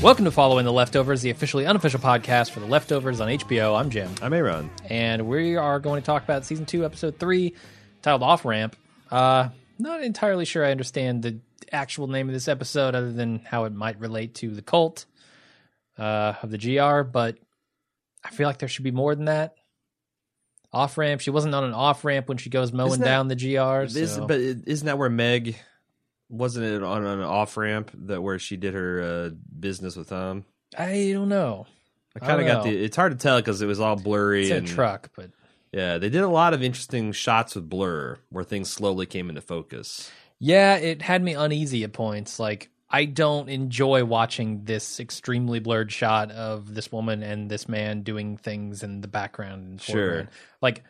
Welcome to Following the Leftovers, the officially unofficial podcast for the Leftovers on HBO. I'm Jim, I'm Aaron. and we are going to talk about season two, episode three, titled Off Ramp. Uh, not entirely sure I understand the actual name of this episode, other than how it might relate to the cult uh, of the GR, but I feel like there should be more than that. Off ramp. She wasn't on an off ramp when she goes mowing Isn't that- down the GR. Is, so- but isn't that where Meg wasn't it on an off ramp that where she did her uh, business with Tom? I don't know. I kind of got know. the. It's hard to tell because it was all blurry It's a and truck, but yeah, they did a lot of interesting shots with blur where things slowly came into focus. Yeah, it had me uneasy at points. Like, I don't enjoy watching this extremely blurred shot of this woman and this man doing things in the background. And Sure. Like,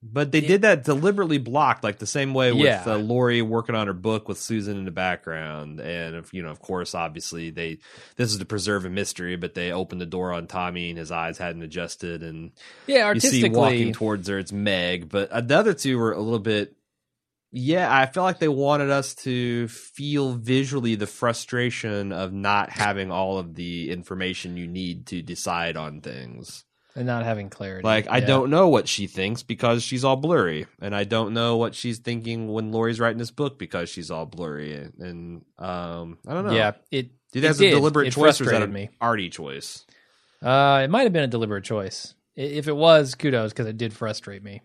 But they did that deliberately blocked, like the same way with Yeah. uh, Laurie working on her book with Susan in the background, and if, you know, of course, obviously they this is to preserve a mystery, but they opened the door on Tommy and his eyes hadn't adjusted, and yeah, you see walking towards her, it's Meg. But uh, the other two were a little bit. Yeah, I feel like they wanted us to feel visually the frustration of not having all of the information you need to decide on things. And not having clarity. Like, I Yeah. don't know what she thinks because she's all blurry, and I don't know what she's thinking when Laurie's writing this book because she's all blurry. And um, I don't know. Yeah, it. it that's did. a deliberate It choice or is that an me. arty choice? Uh, it might have been a deliberate choice. If it was, kudos because it did frustrate me.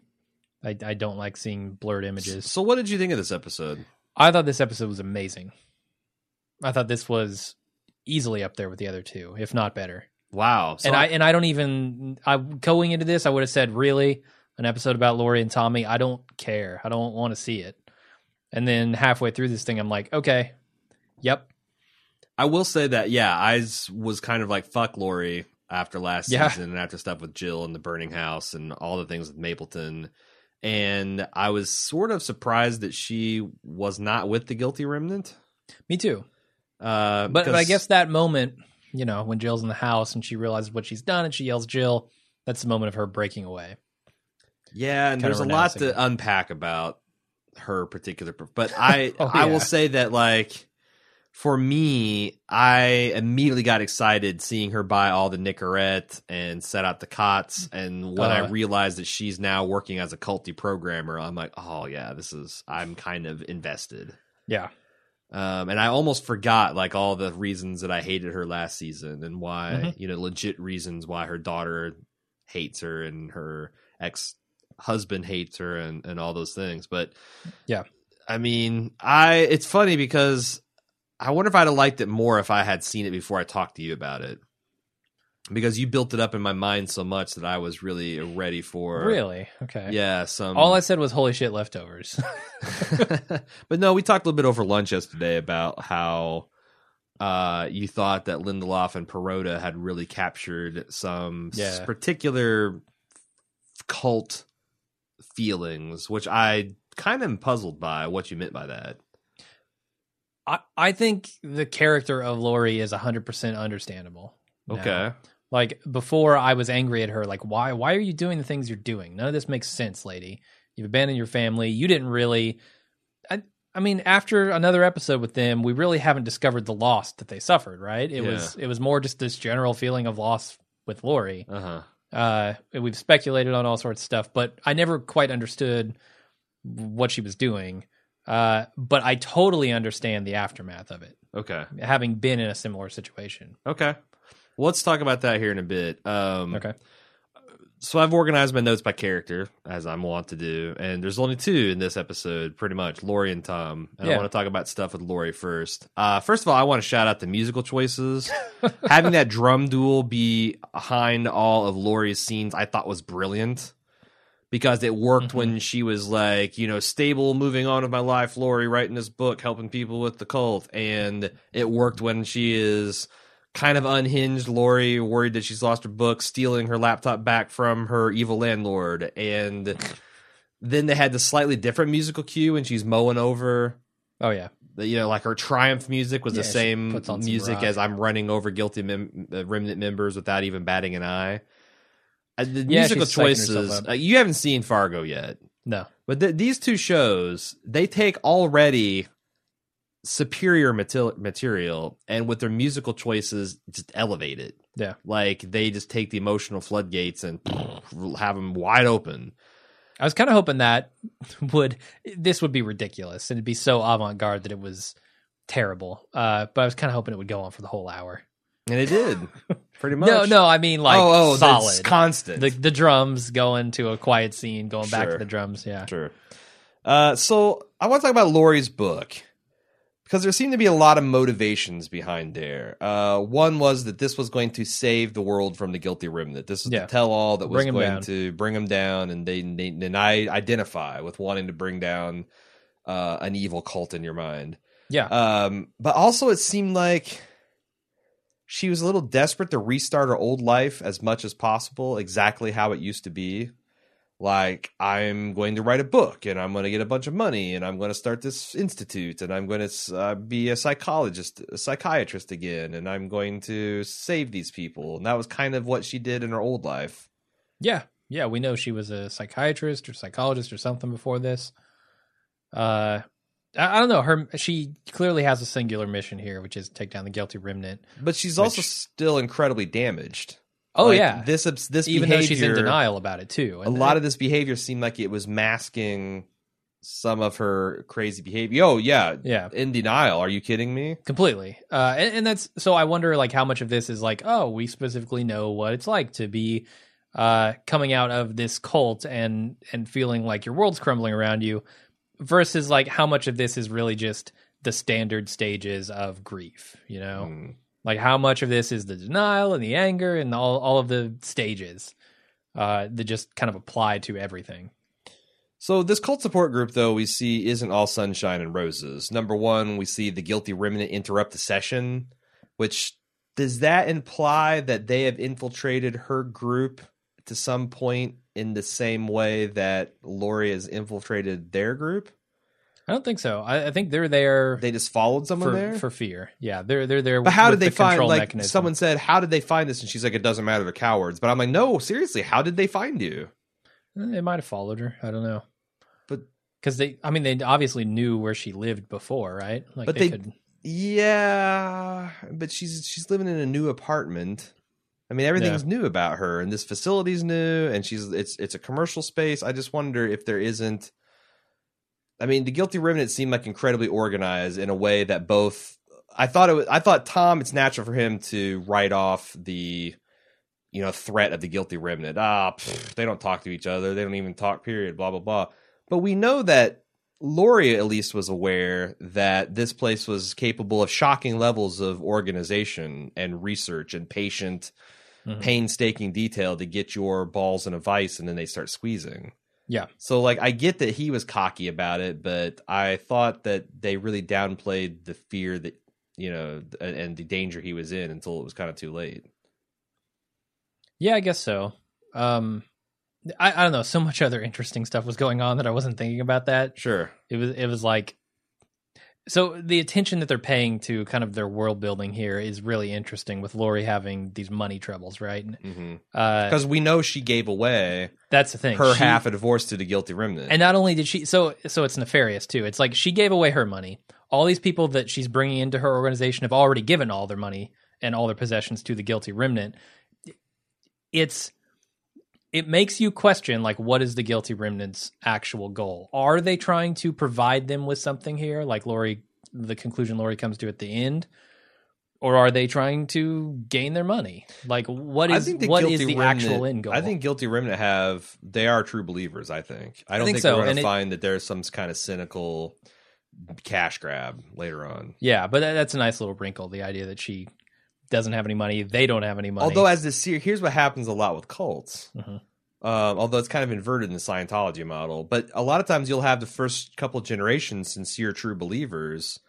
I, I don't like seeing blurred images. So, what did you think of this episode? I thought this episode was amazing. I thought this was easily up there with the other two, if not better. Wow, so and I and I don't even I going into this I would have said really an episode about Laurie and Tommy. I don't care. I don't want to see it. And then halfway through this thing, I'm like, okay, yep, I will say that yeah, I was kind of like fuck Laurie after last Yeah. season and after stuff with Jill and the burning house and all the things with Mapleton. And I was sort of surprised that she was not with the guilty remnant. me too. Uh, But, but I guess that moment, you know, when Jill's in the house and she realizes what she's done and she yells Jill, that's the moment of her breaking away. yeah, and there's a lot renouncing it. to unpack about her particular. But I Oh, I yeah. will say that like for me, I immediately got excited seeing her buy all the Nicorette and set out the cots. And when I Uh. realized that she's now working as a culty programmer, I'm like, oh yeah, this is. I'm kind of invested. Yeah. Um, and I almost forgot like all the reasons that I hated her last season and why Mhm. you know legit reasons why her daughter hates her and her ex husband hates her and and all those things. But Yeah. I mean, I it's funny because I wonder if I'd have liked it more if I had seen it before I talked to you about it. Because you built it up in my mind so much that I was really ready for Really? Okay. yeah some All I said was holy shit leftovers. but no, we talked a little bit over lunch yesterday about how uh, you thought that Lindelof and Perrotta had really captured some Yeah. particular cult feelings, which I kind of am puzzled by what you meant by that. I, I think the character of Laurie is 100% understandable. now. Like before I was angry at her like why why are you doing the things you're doing? None of this makes sense, lady. You've abandoned your family. You didn't really I I mean after another episode with them, we really haven't discovered the loss that they suffered, right? It was it was more just this general feeling of loss with Laurie. Uh huh. Uh we've speculated on all sorts of stuff, but I never quite understood what she was doing. Uh but I totally understand the aftermath of it, Okay. having been in a similar situation. Okay. Well, let's talk about that here in a bit. Um, Okay. so I've organized my notes by character, as I'm wont to do, and there's only two in this episode, pretty much, Laurie and Tom. And Yeah. I want to talk about stuff with Laurie first. Uh, first of all, I want to shout out the musical choices. Having that drum duel be behind all of Laurie's scenes, I thought was brilliant. Because it worked Mhm. when she was like, you know, stable, moving on with my life, Laurie writing this book, helping people with the cult. And it worked when she is kind of unhinged Laurie, worried that she's lost her book, stealing her laptop back from her evil landlord. And then they had the slightly different musical cue when she's mowing over Oh yeah. the, you know, like her triumph music was Yeah, the same puts on some music as I'm running over guilty mem- uh, remnant members without even batting an eye. Uh, the Yeah, musical she's psyching herself choices. Uh, you haven't seen Fargo yet, No. but th- these two shows they take already superior matil- material and with their musical choices just elevate it Yeah. like they just take the emotional floodgates and have them wide open I was kind of hoping that would this would be ridiculous and it'd be so avant garde that it was terrible. Uh, but I was kind of hoping it would go on for the whole hour. and it did pretty much No, no, I mean like oh, oh solid. constant the the drums going to a quiet scene, going back to the drums. Yeah, Sure. Uh, so I want to talk about Laurie's book because there seemed to be a lot of motivations behind there. Uh, one was that this was going to save the world from the guilty remnant. This is Yeah. the tell-all that was going down. to bring them down, and they, they and I identify with wanting to bring down uh, an evil cult in your mind. yeah, Um, but also, it seemed like she was a little desperate to restart her old life as much as possible, exactly how it used to be. Like, I'm going to write a book and I'm going to get a bunch of money and I'm going to start this institute and I'm going to uh, be a psychologist, a psychiatrist again, and I'm going to save these people. And that was kind of what she did in her old life. yeah, yeah. We know she was a psychiatrist or psychologist or something before this. Uh, I, I don't know. Her she clearly has a singular mission here, which is take down the guilty remnant. But she's also still incredibly damaged. Oh Like, yeah, this this even behavior, though she's in denial about it too. a lot of this behavior seemed like it was masking some of her crazy behavior. Oh yeah, yeah, in denial. Are you kidding me? completely uh and, and that's so i wonder like how much of this is like oh we specifically know what it's like to be uh coming out of this cult and and feeling like your world's crumbling around you versus like how much of this is really just the standard stages of grief you know Mm. Like how much of this is the denial and the anger and all all of the stages uh that just kind of apply to everything So this cult support group, though, we see isn't all sunshine and roses. Number one, we see the guilty remnant interrupt the session, which does that imply that they have infiltrated her group to some point in the same way that Laurie has infiltrated their group? I don't think so i, I think they're there They just followed someone for, there. for fear yeah they're they're there But how did they the find? Like mechanism. someone said, how did they find this? And she's like, it doesn't matter. They're cowards. But I'm like, no, seriously, how did they find you? Eh, They might have followed her. I don't know. But- because they, I mean, they obviously knew where she lived before, right? Like But they, they- could. Yeah, but she's she's living in a new apartment. I mean, everything's new about her, and this facility's new, and she's it's it's a commercial space. I just wonder if there isn't. I mean, the guilty remnant seemed like incredibly organized in a way that both. I thought it was. I thought Tom. It's natural for him to write off the, you know, threat of the guilty remnant. Ah, pfft, they don't talk to each other. They don't even talk. Period. Blah blah blah. But we know that Laurie at least was aware that this place was capable of shocking levels of organization and research and patient, Mhm. painstaking detail to get your balls in a vice and then they start squeezing. Yeah. So like I get that he was cocky about it, but I thought that they really downplayed the fear that you know and and the danger he was in until it was kind of too late. Yeah, I guess so. Um, I, I don't know. So much other interesting stuff was going on that I wasn't thinking about that. Sure. It was, it was like, so the attention that they're paying to kind of their world building here is really interesting with Laurie having these money troubles, right? Because Uh, Mm-hmm. we know she gave away that's the thing. her She- half a divorce to the guilty remnant. And not only did she, so so it's nefarious too. It's like she gave away her money. All these people that she's bringing into her organization have already given all their money and all their possessions to the guilty remnant. It's it makes you question like what is the guilty remnant's actual goal? Are they trying to provide them with something here, like Laurie, the conclusion Laurie comes to at the end? Or are they trying to gain their money? Like, what I is the what is the remnant, actual end goal? I think guilty remnant have they are true believers. I think. I don't think think, so, we're going to it- find that there's some kind of cynical cash grab later on. Yeah, but that, that's a nice little wrinkle. The idea that she doesn't have any money, they don't have any money. Although, as this series, here's what happens a lot with cults. Mhm. Um, although it's kind of inverted in the Scientology model, but a lot of times you'll have the first couple of generations sincere true believers,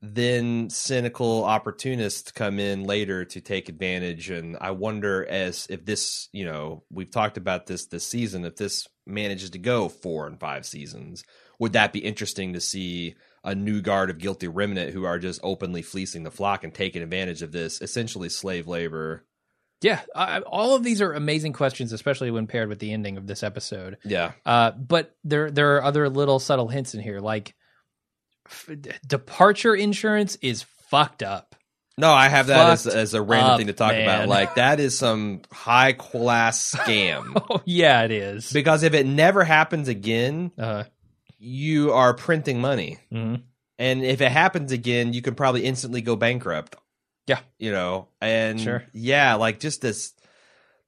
then cynical opportunists come in later to take advantage. And I wonder as if this, you know, we've talked about this this season, if this manages to go four and five seasons, would that be interesting to see a new guard of guilty remnant who are just openly fleecing the flock and taking advantage of this essentially slave labor? yeah, I, all of these are amazing questions, especially when paired with the ending of this episode. Yeah. Uh, but there there are other little subtle hints in here, like f- departure insurance is fucked up. No, I have that as, as a random up, thing to talk man. about. Like that is some high class scam. Oh yeah, it is. because if it never happens again, Uh, you are printing money. mhm. And if it happens again, you can probably instantly go bankrupt. Yeah. You know, and Sure. yeah, like just this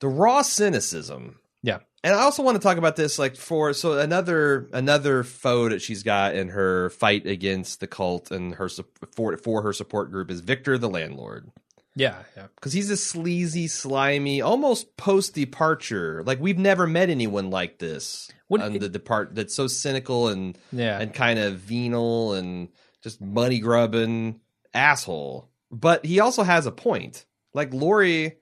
the raw cynicism. Yeah. And I also want to talk about this like for so another another foe that she's got in her fight against the cult and her for for her support group is Victor the landlord. Yeah, yeah. Cuz he's a sleazy, slimy, almost post departure. Like we've never met anyone like this What- on the depart that's so cynical and Yeah. and kind of venal and just money grubbing asshole. But he also has a point. Like Laurie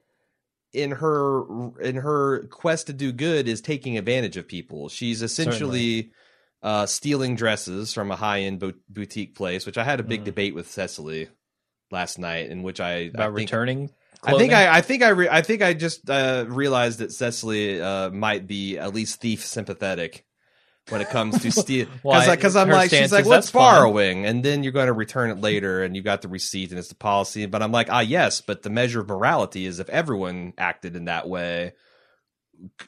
in her in her quest to do good is taking advantage of people. She's essentially uh, stealing dresses from a high end bo- boutique place, which I had a big Mm. debate with Cecily last night, in which I About I think, returning. I think? I, I think I, re- I think I just uh, realized that Cecily uh, might be at least thief sympathetic when it comes to steal. Because I'm like, she's like, what's borrowing? And then you're going to return it later, and you got the receipt, and it's the policy. But I'm like, ah, yes, but the measure of morality is if everyone acted in that way,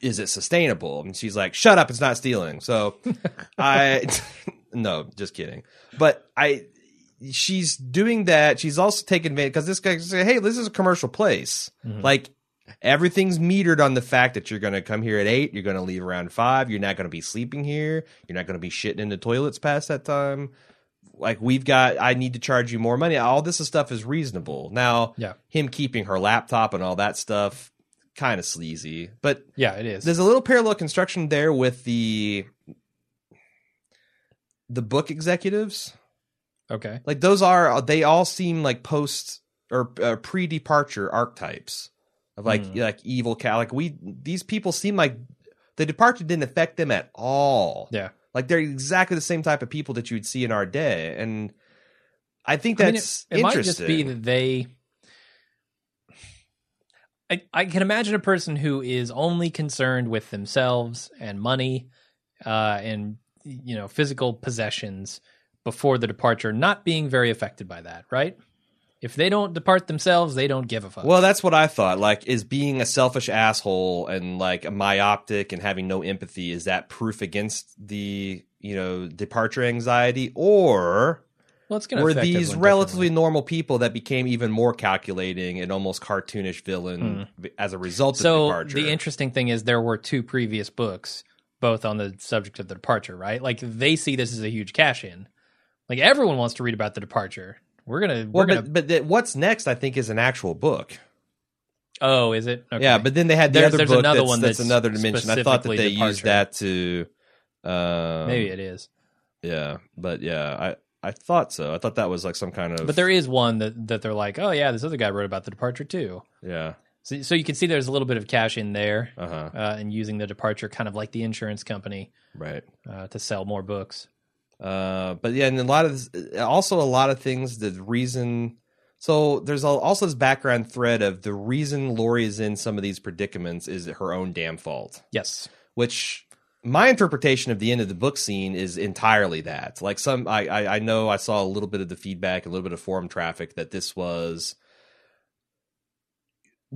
is it sustainable? And she's like, shut up, it's not stealing. So I, no, just kidding. But I, she's doing that. She's also taking advantage because this guy say, hey, this is a commercial place. Mhm. Like everything's metered on the fact that you're going to come here at eight, you're going to leave around five, you're not going to be sleeping here, you're not going to be shitting in the toilets past that time. Like we've got, I need to charge you more money. All this stuff is reasonable. Now, Yeah. him keeping her laptop and all that stuff, kind of sleazy. But Yeah, it is. there's a little parallel construction there with the the book executives. Okay. Like those are they all seem like post or uh, pre-departure archetypes of like Hmm. like evil cat. Like we these people seem like the departure didn't affect them at all. Yeah. Like they're exactly the same type of people that you'd see in our day, and I think I mean, that's it, it might just be that they. I, I can imagine a person who is only concerned with themselves and money, uh, and you know physical possessions before the departure, not being very affected by that, right? If they don't depart themselves, they don't give a fuck. Well, that's what I thought. Like, is being a selfish asshole and like a myopic and having no empathy is that proof against the you know departure anxiety, or well, were these relatively normal people that became even more calculating and almost cartoonish villain as a result of Hmm. So departure? the interesting thing is there were two previous books, both on the subject of the departure, right? Like they see this as a huge cash in. Like everyone wants to read about the departure. We're gonna, we're well, gonna. but but the, what's next? I think is an actual book. oh, is it? Okay. Yeah, but then they had the There's- other there's book another that's, one that's that's another dimension. I thought that they used that to. Um, maybe it is. Yeah, but yeah, I I thought so. I thought that was like some kind of. But there is one that that they're like, oh yeah, this other guy wrote about the departure too. Yeah. So, so you can see there's a little bit of cash in there, Uh huh. uh, and using the departure kind of like the insurance company Right. uh, to sell more books. Uh, but yeah, and a lot of this, also a lot of things. The reason. So there's also this background thread of the reason Laurie is in some of these predicaments is her own damn fault. Yes. Which my interpretation of the end of the book scene is entirely that. Like some, I I, I know I saw a little bit of the feedback, a little bit of forum traffic that this was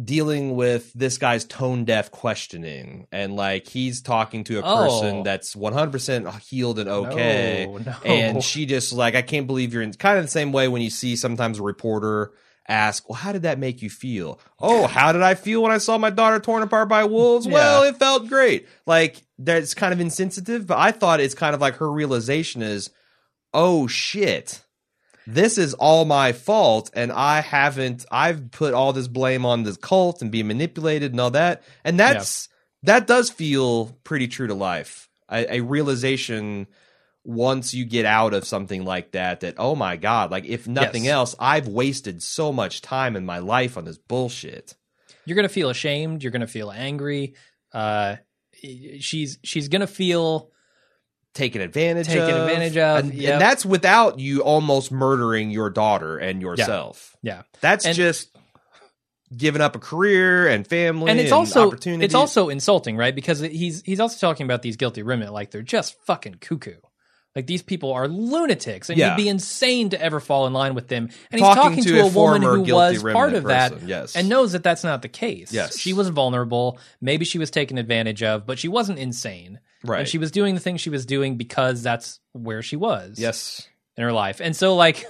dealing with this guy's tone deaf questioning. And like he's talking to a person Oh. that's 100% healed and okay. No, no. and she just like i can't believe you're in kind of the same way when you see sometimes a reporter ask well how did that make you feel? Oh how did i feel when i saw my daughter torn apart by wolves? Well it felt great. Like that's kind of insensitive but i thought it's kind of like her realization is oh shit this is all my fault and i haven't i've put all this blame on this cult and being manipulated and all that. And that's that does feel pretty true to life. A, a realization once you get out of something like that that oh my god like if nothing Yes. else i've wasted so much time in my life on this bullshit. You're gonna feel ashamed. You're gonna feel angry. Uh she's she's gonna feel taken advantage Taken of advantage of, and, yep. and that's without you almost murdering your daughter and yourself yeah that's And- just giving up a career and family and it's also opportunities. it's also insulting right because he's he's also talking about these guilty women like they're just fucking cuckoo Like these people are lunatics, and Yeah. you'd be insane to ever fall in line with them. And he's Talking talking to to, a a, woman who was part of that yes. and knows that that's not the case. Yes. she was vulnerable. Maybe she was taken advantage of, but she wasn't insane. Right. And she was doing the thing she was doing because that's where she was yes. in her life. And so, like,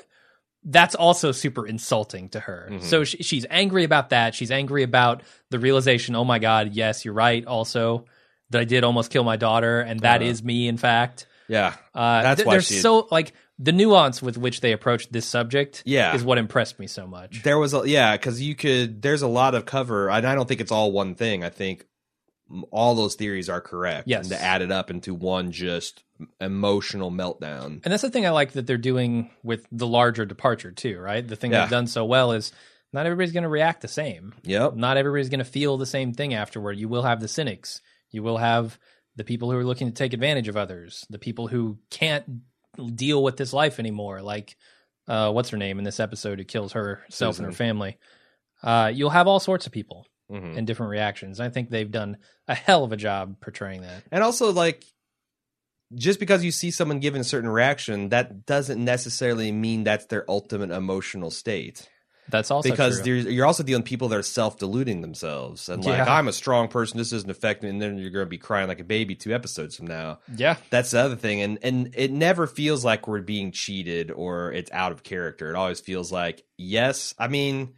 that's also super insulting to her. Mhm. So she, she's angry about that. She's angry about the realization, oh my God, yes, you're right. Also, that I did almost kill my daughter, and that is Uh-huh. me, in fact. Yeah. Uh, That's th- why she- so, like, the nuance with which they approached this subject Yeah. is what impressed me so much. There was a yeah, because you could. There's a lot of cover, and I don't think it's all one thing. I think all those theories are correct. Yes. and to add it up into one just emotional meltdown. And that's the thing I like that they're doing with the larger departure, too, right? The thing Yeah. they've done so well is not everybody's going to react the same. Yep. not everybody's going to feel the same thing afterward. You will have the cynics. You will have the people who are looking to take advantage of others. The people who can't deal with this life anymore. Like, uh, what's her name in this episode who kills herself and her family. Uh, you'll have all sorts of people Mhm. and different reactions. I think they've done a hell of a job portraying that. And also, like, just because you see someone giving a certain reaction, that doesn't necessarily mean that's their ultimate emotional state. That's also because you're also dealing with people that are self deluding themselves and like, Yeah. I'm a strong person, this isn't affecting, me," and then you're going to be crying like a baby two episodes from now. yeah, That's the other thing, and and it never feels like we're being cheated or it's out of character. It always feels like yes. I mean,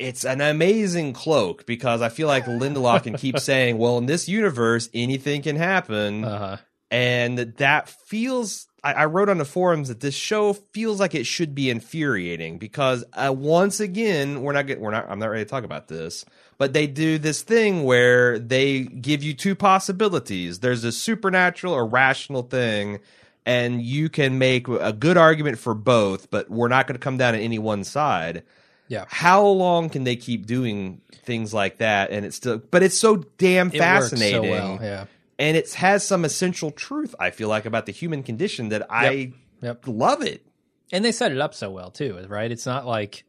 it's an amazing cloak because I feel like Lindelof can keep saying, "Well, in this universe, anything can happen," uh, and that feels. I, I wrote on the forums that this show feels like it should be infuriating because uh, once again, we're not get, we're not. I'm not ready to talk about this, but they do this thing where they give you two possibilities. There's a supernatural or rational thing, and you can make a good argument for both, but we're not going to come down to any one side. Yeah. How long can they keep doing things like that? And it's still, but it's so damn It fascinating works so well. Yeah. and it has some essential truth I feel like about the human condition that I Yep. love it. and they set it up so well too right it's not like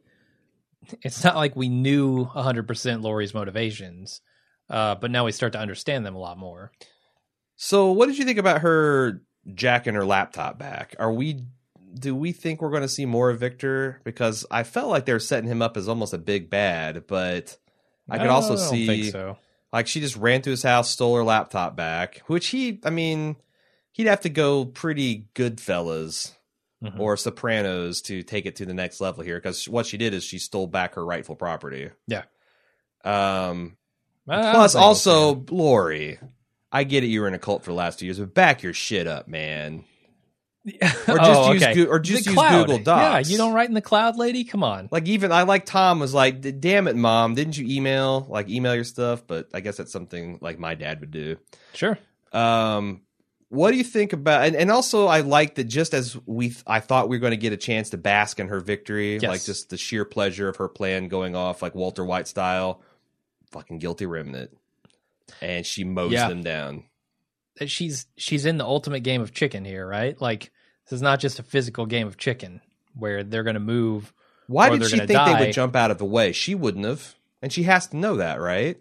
it's not like we knew 100% Laurie's motivations uh, but now we start to understand them a lot more So, what did you think about her jacking her laptop back? Are we do we think we're going to see more of Victor because I felt like they were setting him up as almost a big bad, but I could also don't see so like she just ran to his house, stole her laptop back, which he I mean, he'd have to go pretty Goodfellas Mhm. or Sopranos to take it to the next level here because what she did is she stole back her rightful property. Yeah. Um. I Plus, also Laurie. I get it. You were in a cult for the last two years, but back your shit up, man. Or just Oh, use okay. Goo- or just The use cloud. Google Docs. yeah you don't write in the cloud lady come on Like even I like Tom was like, "Damn it, mom! Didn't you email like email your stuff?" But I guess that's something like my dad would do. sure Um, what do you think about? And, and also, I like that just as we, I thought we were going to get a chance to bask in her victory, Yes. like just the sheer pleasure of her plan going off, like Walter White style. Fucking guilty remnant, and she mows Yeah. them down. That she's she's in the ultimate game of chicken here right like this is not just a physical game of chicken where they're going to move Why did she think they would jump out of the way? She wouldn't have, and she has to know that, right?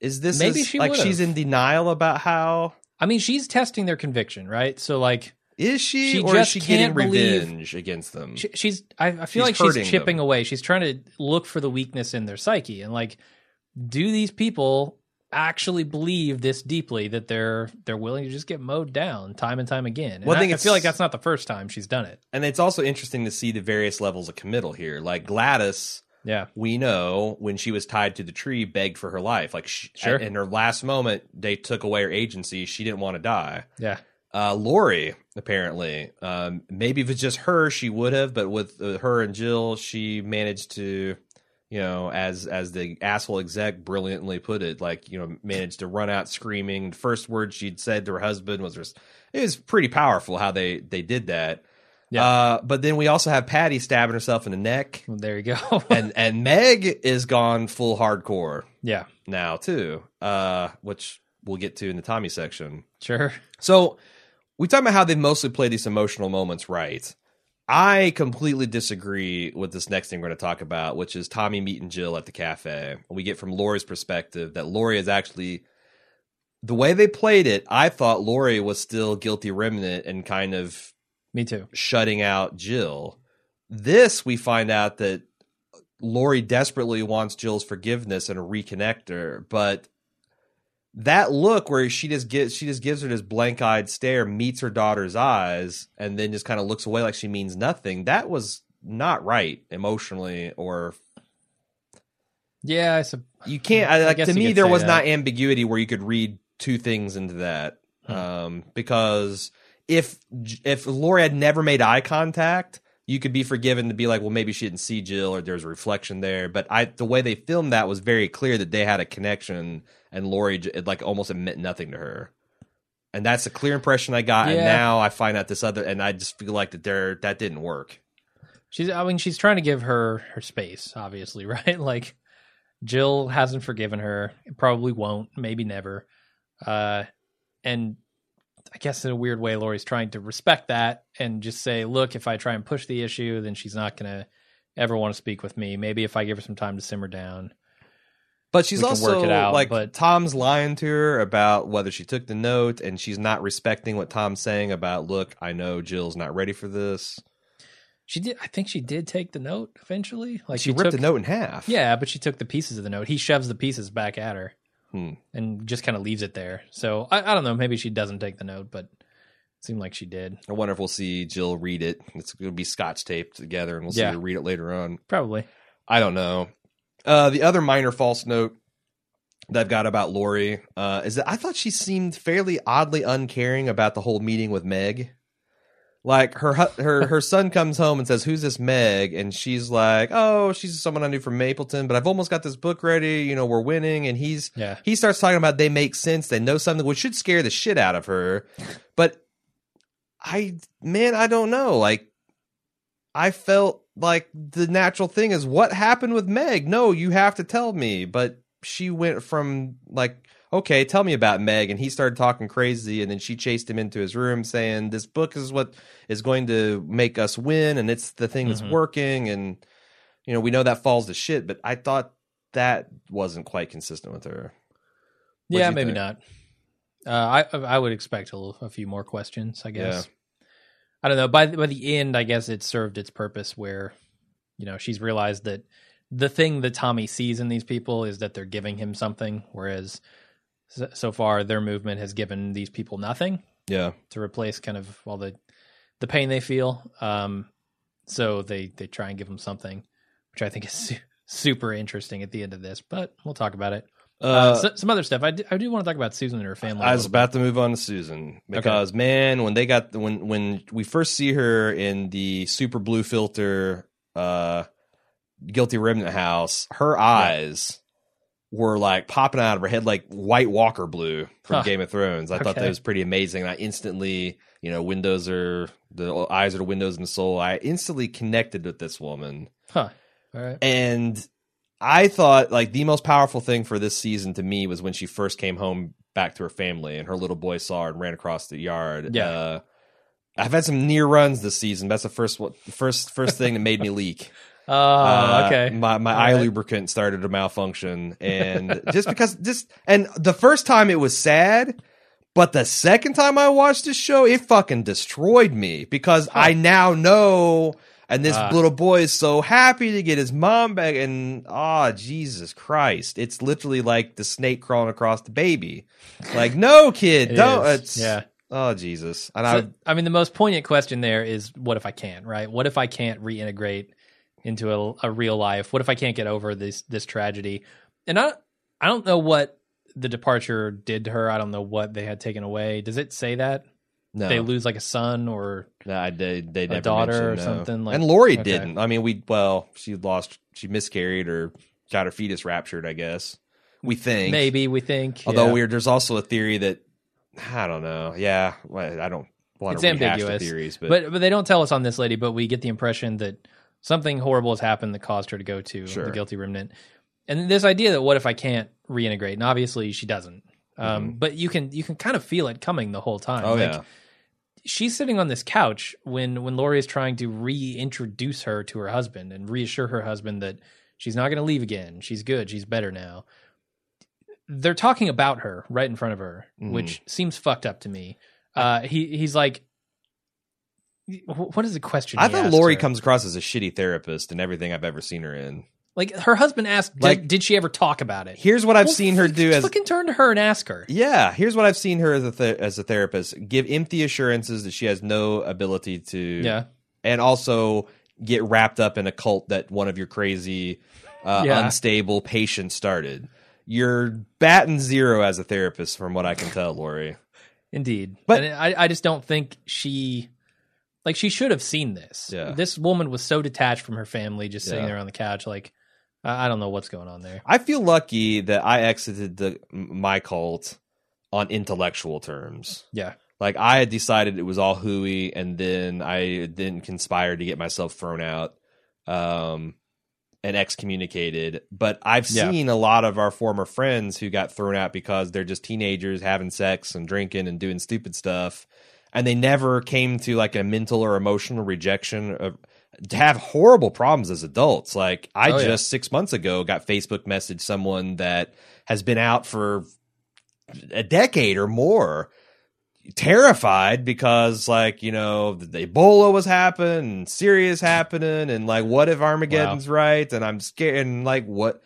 Is this Maybe is- she like would've. she's in denial about how I mean she's testing their conviction right so like is she, She or is she getting can't believe- revenge against them? she, she's I, I feel She's like she's chipping them. away. She's trying to look for the weakness in their psyche and like, do these people actually believe this deeply that they're they're willing to just get mowed down time and time again? And Well, I think I feel like that's not the first time she's done it. and it's also interesting to see the various levels of committal here. Like Gladys, Yeah, we know when she was tied to the tree, begged for her life. Like she, Sure. in her last moment, they took away her agency. She didn't want to die. yeah, Uh, Laurie, apparently, um, maybe if it's just her, she would have, but with uh, her and Jill, she managed to, you know, as as the asshole exec brilliantly put it, like you know, managed to run out screaming. The first word she'd said to her husband was, "It was pretty powerful how they they did that." Yeah. Uh, but then we also have Patty stabbing herself in the neck, well, there you go. and and Meg is gone full hardcore yeah, now too, uh, which we'll get to in the Tommy section. sure. So we talk about how they mostly play these emotional moments right. I completely disagree with this next thing we're going to talk about, which is Tommy meeting Jill at the cafe. We get from Laurie's perspective that Laurie is actually the way they played it, I thought Laurie was still guilty remnant and kind of Me too. shutting out Jill. This we find out that Laurie desperately wants Jill's forgiveness and a reconnect her, but that look where she just gives she just gives her this blank eyed stare, meets her daughter's eyes, and then just kind of looks away like she means nothing. That was not right emotionally, or Yeah, you can't. I, like to me, there was that. not ambiguity where you could read two things into that, Hmm. um, because if if Laurie had never made eye contact, you could be forgiven to be like, well, maybe she didn't see Jill or there's a reflection there. But I, the way they filmed that was very clear that they had a connection, and Laurie it like almost it meant nothing to her. And that's a clear impression I got. And now I find out this other, and I just feel like that there that didn't work. she's. I mean, she's trying to give her her space. Obviously, right? Like Jill hasn't forgiven her. Probably won't. Maybe never. Uh, and I guess in a weird way, Laurie's trying to respect that and just say, "Look, if I try and push the issue, then she's not gonna ever want to speak with me. Maybe if I give her some time to simmer down." But she's also out, like but- Tom's lying to her about whether she took the note, and she's not respecting what Tom's saying about. Look, I know Jill's not ready for this. She did. I think she did take the note eventually. Like she, ripped took, the note in half. Yeah, but she took the pieces of the note. He shoves the pieces back at her Hmm. and just kind of leaves it there. So I, I don't know. Maybe she doesn't take the note, but it seemed like she did. I wonder if we'll see Jill read it. It's going to be scotch taped together, and we'll Yeah. see her read it later on. Probably. I don't know. Uh, the other minor false note that I've got about Laurie uh, is that I thought she seemed fairly oddly uncaring about the whole meeting with Meg. Like her her her son comes home and says, "Who's this Meg?" And she's like, "Oh, she's someone I knew from Mapleton, but I've almost got this book ready. You know, we're winning." And he's Yeah. he starts talking about they make sense, they know something, which should scare the shit out of her. But I, man, I don't know. Like, I felt like the natural thing is what happened with Meg. No, you have to tell me. But she went from like, okay, tell me about Meg, and he started talking crazy, and then she chased him into his room saying, "This book is what is going to make us win, and it's the thing that's Mhm. working." And you know, we know that falls to shit, but I thought that wasn't quite consistent with her. What'd yeah, maybe think? not. Uh, I I would expect a, little, a few more questions. I guess. I don't know. By the, by the end, I guess it served its purpose where, you know, she's realized that the thing that Tommy sees in these people is that they're giving him something, whereas so, far their movement has given these people nothing. Yeah. to replace kind of all the the pain they feel. Um, so they they try and give them something, which I think is su- super interesting at the end of this. But we'll talk about it. Uh, Uh, so, some other stuff. I do, I do want to talk about Susan and her family. i was about to move on to Susan because man, when they got when when we first see her in the super blue filter uh guilty remnant house, her eyes were like popping out of her head like White Walker blue from Huh. Game of Thrones. I thought that was pretty amazing. I instantly, you know, windows are the eyes are the windows in the soul. I instantly connected with this woman. Huh. All right. And I thought like the most powerful thing for this season to me was when she first came home back to her family and her little boy saw her and ran across the yard. Yeah. Uh, I've had some near runs this season. That's the first first first thing that made me leak. Oh, Uh, okay. My my All eye right. lubricant started to malfunction, and just because just and the first time it was sad, but the second time I watched this show, it fucking destroyed me because I now know. And this Ah. little boy is so happy to get his mom back, and oh Jesus Christ! It's literally like the snake crawling across the baby. Like, no, kid, It don't. is. It's, yeah. Oh Jesus! And So, I mean, the most poignant question there is, what if I can't? Right? What if I can't reintegrate into a, a real life? What if I can't get over this this tragedy? And I I don't know what the departure did to her. I don't know what they had taken away. Does it say that no, they lose like a son or? No, I did. They never daughter or no. something, like- and Laurie okay. didn't. I mean, we well, she lost, she miscarried or got her fetus raptured. I guess we think. Maybe we think. Although yeah. we're there's also a theory that I don't know. Yeah, I don't want It's to ambiguous, theories, but, but but they don't tell us on this lady. But we get the impression that something horrible has happened that caused her to go to Sure. the guilty remnant. And this idea that what if I can't reintegrate? And obviously she doesn't. Um, But you can you can kind of feel it coming the whole time. Mm-hmm. oh Like, yeah, she's sitting on this couch when when Laurie is trying to reintroduce her to her husband and reassure her husband that she's not going to leave again. She's good. She's better now. they're talking about her right in front of her, Mhm. which seems fucked up to me. Uh, he he's like, what is the question? I thought Laurie her? comes across as a shitty therapist in everything I've ever seen her in. like her husband asked, Like- did she ever talk about it? Here's what I've Well, seen her do as fucking turn to her and ask her. Yeah, here's what I've seen her as a th- as a therapist give empty assurances that she has no ability to Yeah, and also get wrapped up in a cult that one of your crazy uh, Yeah. unstable patients started. You're batting zero as a therapist from what I can tell, Laurie. indeed. But- and I I just don't think she. Like she should have seen this. Yeah. This woman was so detached from her family, just sitting Yeah. there on the couch. Like, I don't know what's going on there. I feel lucky that I exited the my cult on intellectual terms. Yeah, Like I had decided it was all hooey, and then I then conspired to get myself thrown out, um, and excommunicated. But I've Yeah. seen a lot of our former friends who got thrown out because they're just teenagers having sex and drinking and doing stupid stuff, and they never came to like a mental or emotional rejection of to have horrible problems as adults. Like I Oh, yeah. just six months ago got Facebook message someone that has been out for a decade or more terrified because like you know the ebola was happening and syria's happening and like what if armageddon's right and i'm scared and like what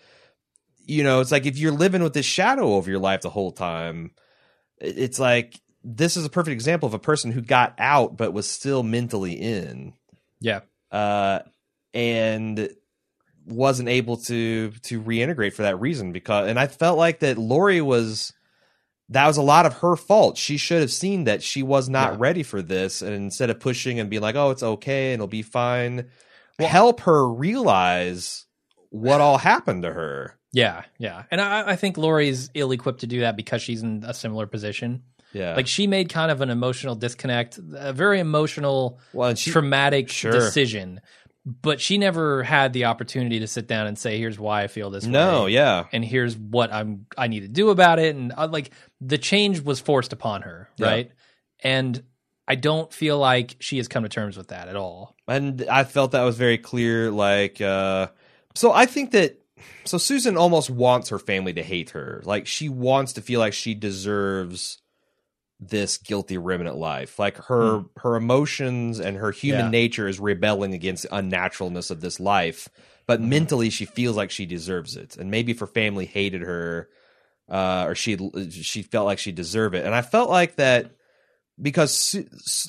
you know it's like if you're living with this shadow over your life the whole time it's like this is a perfect example of a person who got out but was still mentally in yeah, uh, and wasn't able to to reintegrate for that reason because and I felt like that Laurie was that was a lot of her fault. She should have seen that she was not Yeah. ready for this and instead of pushing and being like, "Oh, it's okay and it'll be fine." help her realize what all happened to her. yeah, yeah. And I, I think Laurie's ill equipped to do that because she's in a similar position. Yeah. Like she made kind of an emotional disconnect, a very emotional, well, she traumatic Sure. decision. But she never had the opportunity to sit down and say, "Here's why I feel this No, way." yeah. and here's what I'm I need to do about it and uh, like the change was forced upon her, Yeah. right? And I don't feel like she has come to terms with that at all. and I felt that was very clear. Like, uh, so I think that so Susan almost wants her family to hate her. Like, she wants to feel like she deserves this guilty remnant life. Like her her emotions and her human Yeah. nature is rebelling against the unnaturalness of this life. But mentally, she feels like she deserves it, and maybe if her family hated her, uh, or she she felt like she deserved it. And I felt like that because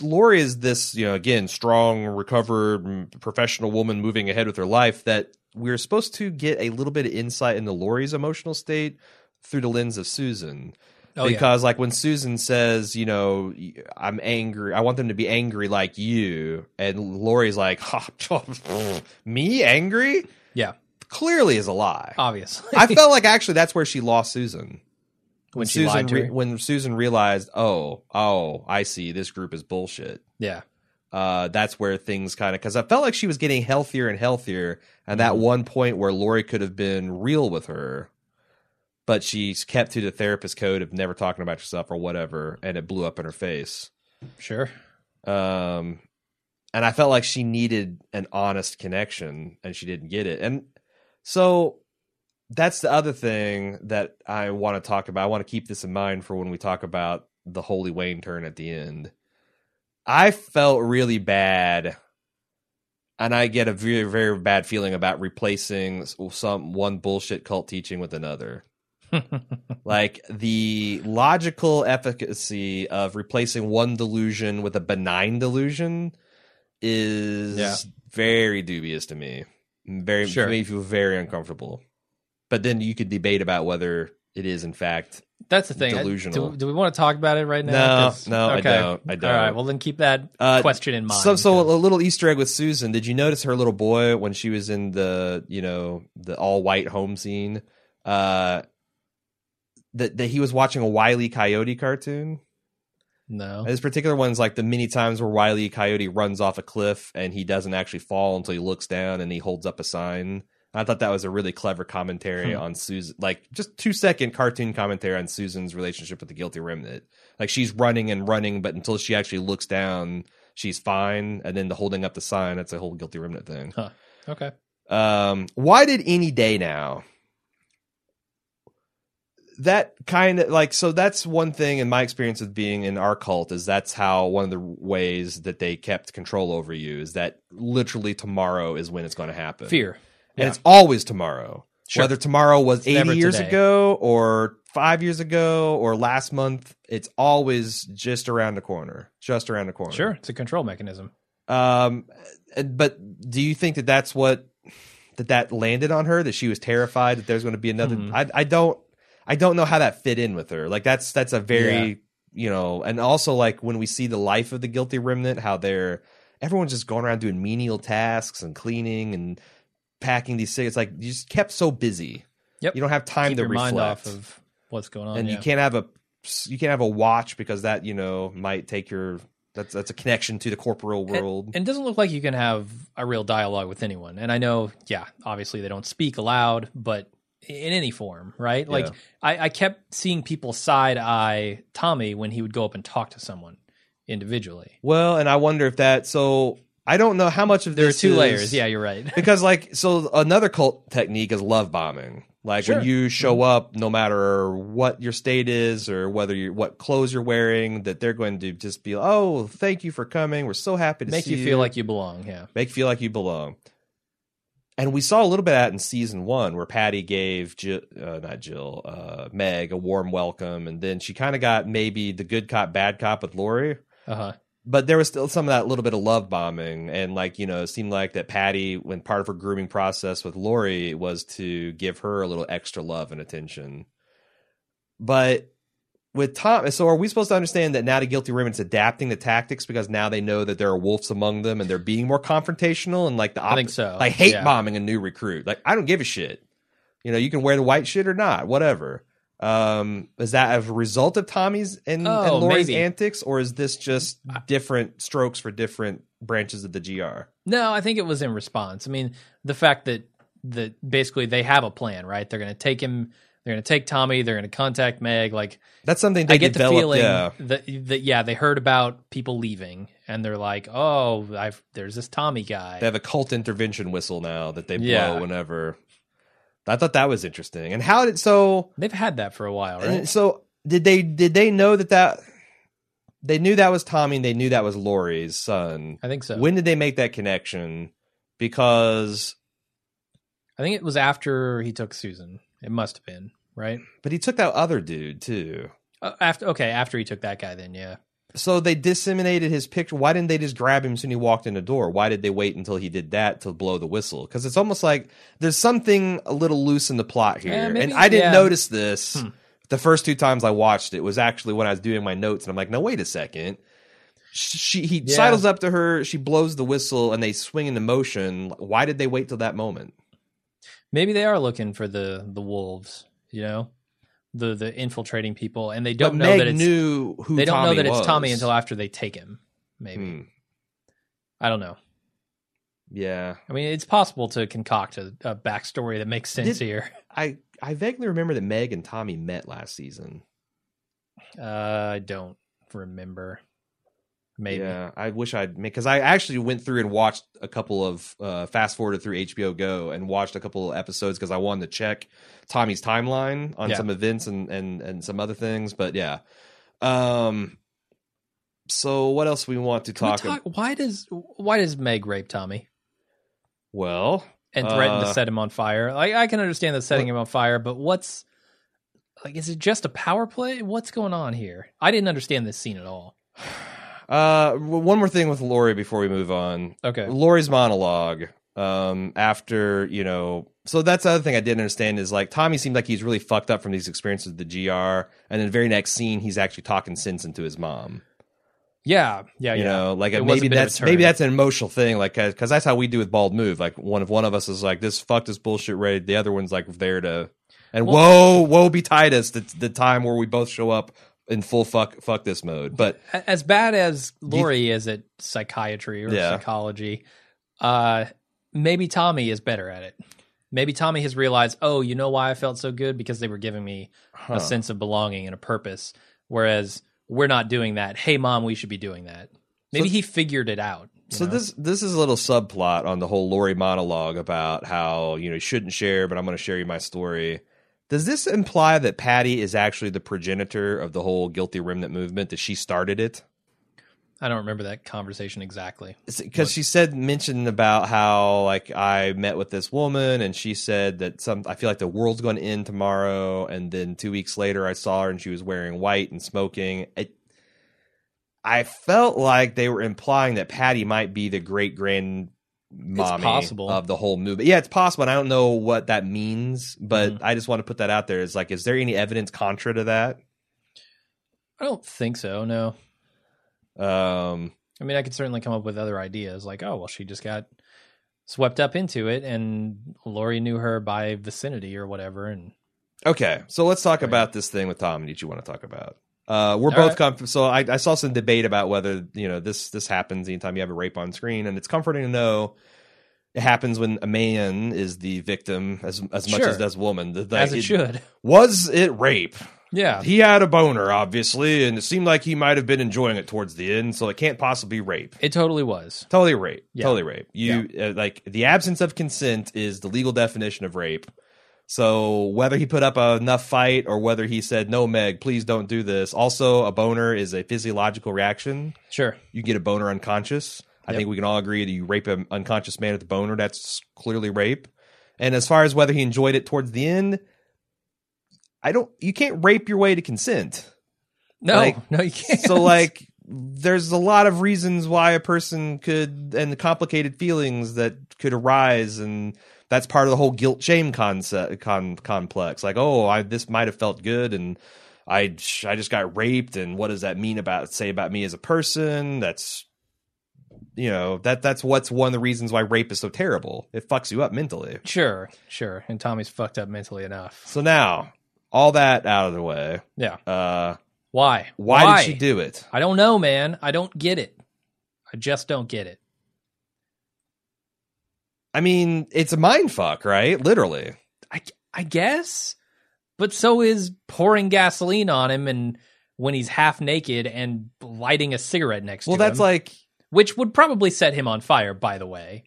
Laurie is this, you know, again, strong, recovered, mm, professional woman moving ahead with her life. That we're supposed to get a little bit of insight into Laurie's emotional state through the lens of Susan. Oh yeah. because, like, when Susan says, you know, I'm angry, I want them to be angry like you, and Laurie's like, me angry? Yeah. Clearly is a lie. Obviously. I felt like actually that's where she lost Susan when she Susan lied to re- when Susan realized, oh, oh, I see, this group is bullshit. yeah. Uh, that's where things kind of because I felt like she was getting healthier and healthier, and that Mhm. one point where Laurie could have been real with her, but she's kept to the therapist code of never talking about yourself or whatever, and it blew up in her face. Sure. Um, and I felt like she needed an honest connection, and she didn't get it. And so that's the other thing that I want to talk about. I want to keep this in mind for when we talk about the Holy Wayne turn at the end. I felt really bad, and I get a very, very bad feeling about replacing some one bullshit cult teaching with another like the logical efficacy of replacing one delusion with a benign delusion is Yeah. very dubious to me. Very Sure. made me feel very uncomfortable. But then you could debate about whether it is in fact That's the thing. I- Delusional. do, do we want to talk about it right now? No, no, I don't. I don't. All right. Well, then keep that Uh, question in mind. So, so a little Easter egg with Susan. Did you notice her little boy when she was in the, you know, the all white home scene? Uh, that that he was watching a Wile E. Coyote cartoon. no. This particular one's like the many times where Wile E. Coyote runs off a cliff and he doesn't actually fall until he looks down and he holds up a sign. I thought that was a really clever commentary Hmm. on Susan, like just two second cartoon commentary on Susan's relationship with the guilty remnant. Like she's running and running, but until she actually looks down, she's fine. And then the holding up the sign, that's a whole guilty remnant thing. Huh. Okay. Um, why did any day now? That kind of like so that's one thing in my experience of being in our cult is that's how one of the ways that they kept control over you is that literally tomorrow is when it's going to happen. Fear. And Yeah. it's always tomorrow. Sure. Whether tomorrow was 80 years today. ago or 5 years ago or last month, it's always just around the corner. Just around the corner. Sure, it's a control mechanism. Um, but do you think that that's what that that landed on her? That she was terrified that there's going to be another? Mhm. I I don't I don't know how that fit in with her. Like that's that's a very you know, and also like when we see the life of the guilty remnant, how they're everyone's just going around doing menial tasks and cleaning and packing these things. It's like you just kept so busy. Yep. You don't have time Keep to reflect. mind off of what's going on. and yeah. you can't have a you can't have a watch because that you know might take your that's that's a connection to the corporeal world. And it doesn't look like you can have a real dialogue with anyone. And I know, yeah, obviously they don't speak aloud, but in any form, right? Like Yeah. I, I kept seeing people side eye Tommy when he would go up and talk to someone individually. Well, and I wonder if that. So I don't know how much of There are two is- layers. Yeah, you're right. because like so another cult technique is love bombing. Like Sure. when you show up, no matter what your state is or whether you what clothes you're wearing, that they're going to just be, oh, thank you for coming. We're so happy to Make see you feel like you belong. Yeah. make you feel like you belong. And we saw a little bit of that in season one, where Patty gave Jill, uh, not Jill, uh, Meg a warm welcome, and then she kind of got maybe the good cop, bad cop with Laurie. Uh huh. But there was still some of that little bit of love bombing, and like you know, it seemed like that Patty, when part of her grooming process with Laurie, was to give her a little extra love and attention. But with Tom, so are we supposed to understand that now the guilty remnant's adapting the tactics because now they know that there are wolves among them and they're being more confrontational and like the I think so. like hate Yeah. bombing a new recruit. Like I don't give a shit. You know, you can wear the white shit or not, whatever. Um, is that as a result of Tommy's and, Oh, and Laurie's maybe. antics, or is this just different strokes for different branches of the GR? No, I think it was in response. I mean, the fact that that basically they have a plan, right? They're going to take him. They're going to take Tommy. They're going to contact Meg. Like That's something they I get the feeling yeah. that that yeah, they heard about people leaving, and they're like, oh, I've there's this Tommy guy. They have a cult intervention whistle now that they blow Yeah. whenever. I thought that was interesting. And how did so? They've had that for a while, right? so did they? Did they know that that they knew that was Tommy? and They knew that was Laurie's son. I think so. When did they make that connection? Because, I think it was after he took Susan. It must have been right but he took that other dude too. uh, after. Okay, after he took that guy, then yeah. So they disseminated his picture. Why didn't they just grab him as soon as he walked in the door? Why did they wait until he did that to blow the whistle? Because it's almost like there's something a little loose in the plot here. Yeah, maybe- and I didn't yeah. notice this Hmm. the first two times I watched it was actually when I was doing my notes, and I'm like, no, wait a second. She he Yeah. sidles up to her, she blows the whistle, and they swing into motion. Why did they wait till that moment? Maybe they are looking for the the wolves. You know, the the infiltrating people, and they don't but know Meg that it's knew who they don't Tommy know that was. it's Tommy until after they take him. Maybe Hmm. I don't know. Yeah, I mean, it's possible to concoct a, a backstory that makes sense Did- here. I I vaguely remember that Meg and Tommy met last season. Uh, I don't remember. Maybe. Yeah, I wish I'd because I actually went through and watched a couple of uh, fast forwarded through HBO Go and watched a couple of episodes because I wanted to check Tommy's timeline on Yeah. some events and and and some other things. But yeah, um, so what else we want to we talk? about? why does why does Meg rape Tommy well, and threaten to Uh, set him on fire? Like I can understand the setting him on fire, but what's like? Is it just a power play? What's going on here? I didn't understand this scene at all. uh, one more thing with Laurie before we move on. Okay. Laurie's monologue um after you know so that's the other thing i didn't understand is like tommy seemed like he's really fucked up from these experiences with the gr and then the very next scene he's actually talking sense into his mom Yeah. Yeah. you yeah. know like a maybe a that's maybe that's an emotional thing like because that's how we do with bald move like one of one of us is like this fuck this bullshit raid the other one's like there to and whoa whoa be titus the, the time where we both show up in full fuck fuck this mode but as bad as Laurie is at psychiatry or Yeah. psychology, uh, maybe Tommy is better at it. Maybe Tommy has realized, oh, you know why I felt so good because they were giving me huh. a sense of belonging and a purpose, whereas we're not doing that. Hey, mom, we should be doing that. Maybe he figured it out. So know? this this is a little subplot on the whole Laurie monologue about how you know you shouldn't share, but I'm going to share you my story. Does this imply that Patty is actually the progenitor of the whole guilty remnant movement? That she started it? I don't remember that conversation exactly. Because she said mentioned about how like I met with this woman and she said that some I feel like the world's going to end tomorrow, and then two weeks later I saw her and she was wearing white and smoking. It, I felt like they were implying that Patty might be the great grand mommy possible. of the whole movie. Yeah, it's possible. And I don't know what that means, but Mhm. I just want to put that out there. Is like, is there any evidence contra to that? I don't think so. No. Um, I mean, I could certainly come up with other ideas, like, oh, well, she just got swept up into it, and Laurie knew her by vicinity or whatever, and okay, so let's talk Right. about this thing with Tom. that you want to talk about. Uh, we're All both right. comf- so I, I saw some debate about whether you know this this happens anytime you have a rape on screen, and it's comforting to know it happens when a man is the victim as as much Sure. as does woman. The- as like, it should. Was it rape? Yeah. He had a boner, obviously, and it seemed like he might have been enjoying it towards the end, so it can't possibly be rape. It totally was. Totally rape. Yeah. Totally rape. You uh, like the absence of consent is the legal definition of rape. So whether he put up enough fight or whether he said no, Meg, please don't do this. Also, a boner is a physiological reaction. Sure. You get a boner unconscious. I Yep. think we can all agree that you rape an unconscious man with a boner. That's clearly rape. And as far as whether he enjoyed it towards the end, I don't. You can't rape your way to consent No, Like, no, you can't. so like there's a lot of reasons why a person could and the complicated feelings that could arise and that's part of the whole guilt shame concept con, complex like oh I this might have felt good and I I just got raped and what does that mean about say about me as a person that's you know that that's what's one of the reasons why rape is so terrible it fucks you up mentally sure, sure. And Tommy's fucked up mentally enough. so now all that out of the way Yeah. uh Why? why, did she do it I don't know, man. I don't get it. I just don't get it. I mean, it's a mind fuck, right? Literally. I, I guess, but so is pouring gasoline on him and when he's half naked and lighting a cigarette next Well, to him. Well, that's like which would probably set him on fire. By the way,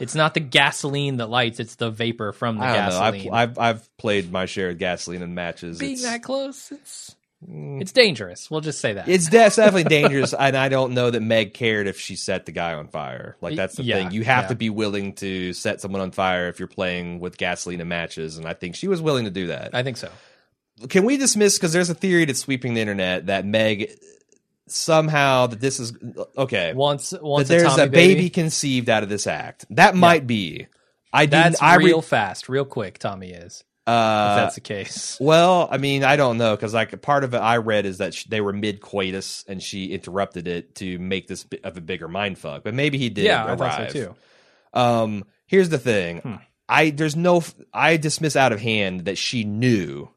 it's not the gasoline that lights; it's the vapor from the don't know. gasoline. I've, I've I've played my share of gasoline in matches. Being it's, that close, it's Mm. it's dangerous. We'll just say that. it's definitely dangerous, and I don't know that Meg cared if she set the guy on fire. Like that's the Yeah, thing. You have yeah. to be willing to set someone on fire if you're playing with gasoline in matches, and I think she was willing to do that. I think so. Can we dismiss because there's a theory that's sweeping the internet that Meg somehow that this is okay. Once, once that there's Tommy a baby, conceived out of this act. That might be. I. That's I re- real fast, real quick. Tommy is. If uh, that's the case. well, I mean, I don't know because like part of it I read is that sh- they were mid coitus and she interrupted it to make this of a bigger mind fuck. But maybe he did. Yeah, I arrive. thought so too. Um, here's the thing. Hmm. I there's no. I dismiss out of hand that she knew